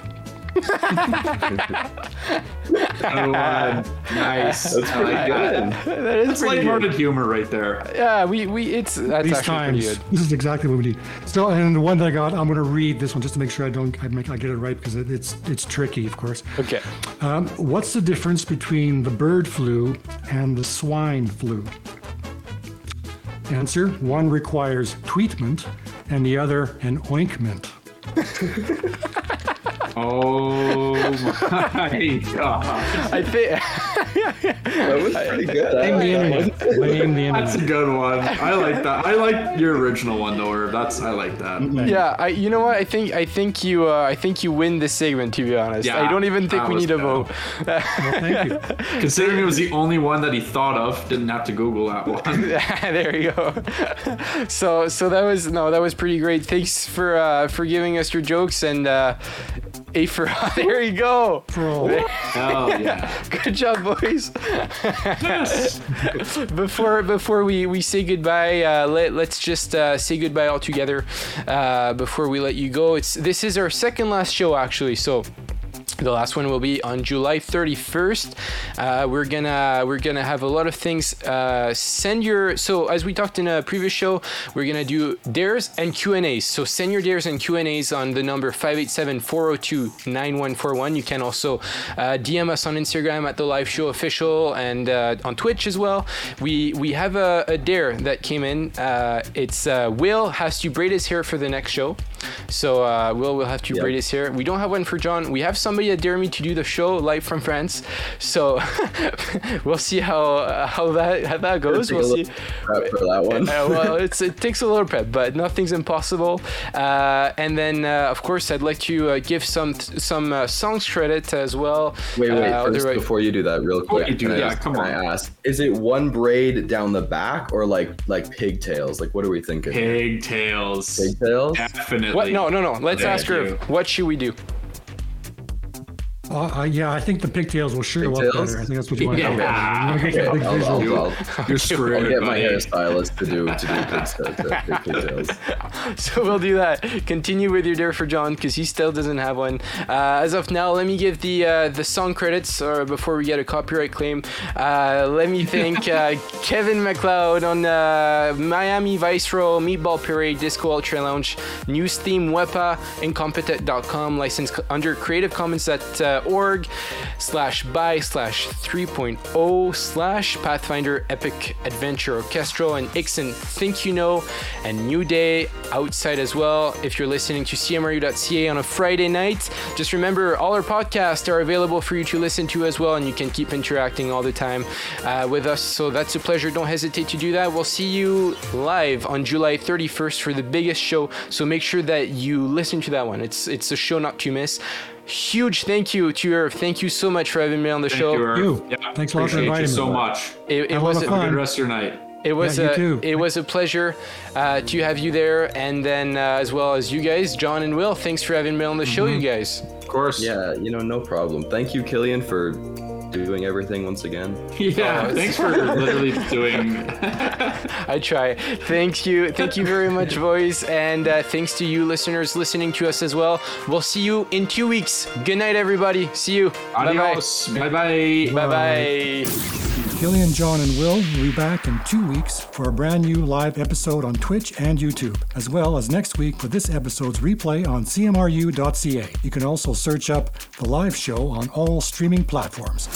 S4: Oh, uh, nice.
S5: That's pretty good.
S3: That is
S4: That's
S3: pretty good.
S4: lighthearted humor right there.
S3: Yeah. We we it's that's
S2: These times,
S3: good.
S2: this is exactly what we need. So, and the one that I got, I'm going to read this one just to make sure I don't I make I get it right because it, it's it's tricky, of course.
S3: Okay.
S2: Um, what's the difference between the bird flu and the swine flu? Answer: One requires treatment, and the other an ointment.
S4: Oh my god.
S3: I think.
S5: That was pretty good. I
S2: Blame the
S5: like that
S2: internet. Blame the
S4: That's a good one. I like that. I like your original one though, Irv. That's I like that.
S3: Yeah, I, you know what? I think I think you uh, I think you win this segment. To be honest,
S4: Yeah,
S3: I don't even think we
S4: was
S3: need a vote.
S2: Well, thank you.
S4: Considering it was the only one that he thought of, didn't have to Google that one.
S3: there you go. so so that was no, that was pretty great. Thanks for uh, for giving us your jokes and uh, a for there you go.
S2: Pro.
S4: Hell yeah.
S3: Good job, boys. Before before we, we say goodbye, uh, let, let's just uh, say goodbye all together uh, before we let you go. It's this is our second last show actually, so. The last one will be on July 31st. Uh, we're gonna we're gonna have a lot of things. Uh, send your so as we talked in a previous show, we're gonna do dares and Q and A's. So send your dares and Q and A's on the number 587-402-9141. You can also uh, DM us on Instagram at the Live Show Official and uh, on Twitch as well. We we have a, a dare that came in. Uh, it's uh, Will has to braid his hair for the next show. So uh, Will will have to
S5: Yep.
S3: braid his hair. We don't have one for John. We have somebody at Dare Me to do the show live from France. So we'll see how uh, how that how that goes. We'll see.
S5: prep for that one.
S3: Uh, well, it's, it takes a little prep, but nothing's impossible. Uh, and then, uh, of course, I'd like to uh, give some some uh, songs credit as well.
S5: Wait, wait.
S3: Uh,
S5: first,
S3: otherwise-
S5: before you do that, real quick,
S4: you do
S5: can
S4: that, come on.
S5: I ask, is it one braid down the back or like like pigtails? Like, what are we thinking?
S4: Pigtails.
S5: Pigtails?
S4: Definitely.
S3: what? No, no, no. Let's
S4: Thank
S3: ask her.
S4: you.
S3: What should we do?
S2: Uh, uh, yeah, I think the pigtails will sure look
S5: Pigtails?
S2: better. I think that's what you want to
S4: Yeah.
S2: do. You want to
S5: Okay,
S2: that big
S5: I'll,
S2: visual.
S5: I'll, I'll,
S4: You're
S5: I'll get my hairstylist to do to do pigtails. to- to pigtails.
S3: So we'll do that. Continue with your dare for John because he still doesn't have one. Uh, as of now, let me give the uh, the song credits or before we get a copyright claim. Uh, let me thank uh, Kevin MacLeod on uh, Miami Viceroy, Meatball Parade, Disco Ultra Lounge, News Theme, Wepa, Incompetech.com, licensed under Creative Commons at uh, org slash by slash 3.0 slash Pathfinder Epic Adventure Orchestral and Ikson Think You Know and New Day outside as well. If you're listening to CMRU.ca on a Friday night, just remember all our podcasts are available for you to listen to as well, and you can keep interacting all the time uh, with us. So that's a pleasure. Don't hesitate to do that. We'll see you live on July 31st for the biggest show. So make sure that you listen to that one. It's it's a show not to miss. Huge thank you to Irv. Thank you so much for having me on the
S4: Thank
S3: show.
S4: you, Irv.
S2: You.
S4: Yeah,
S2: Thanks a lot for
S4: appreciate
S2: inviting
S4: you
S2: me.
S4: so much.
S3: It, it was a,
S2: fun.
S4: good rest of your night.
S3: It was
S2: Yeah,
S3: a,
S2: too.
S3: it was a pleasure uh, to have you there, and then uh, as well as you guys, John and Will. Thanks for having me on the show, you guys.
S4: Of course.
S5: Yeah, you know, no problem. Thank you, Killian, for doing everything once again.
S4: Yeah. Thanks for literally doing.
S3: I try. Thank you, thank you very much, boys, and uh, thanks to you listeners listening to us as well. We'll see you in two weeks. Good night, everybody. See you. Bye bye.
S4: Adios. Bye bye.
S3: Bye bye.
S2: Killian, John, and Will will be back in two weeks for a brand new live episode on Twitch and YouTube, as well as next week for this episode's replay on CMRU.ca. You can also search up the live show on all streaming platforms.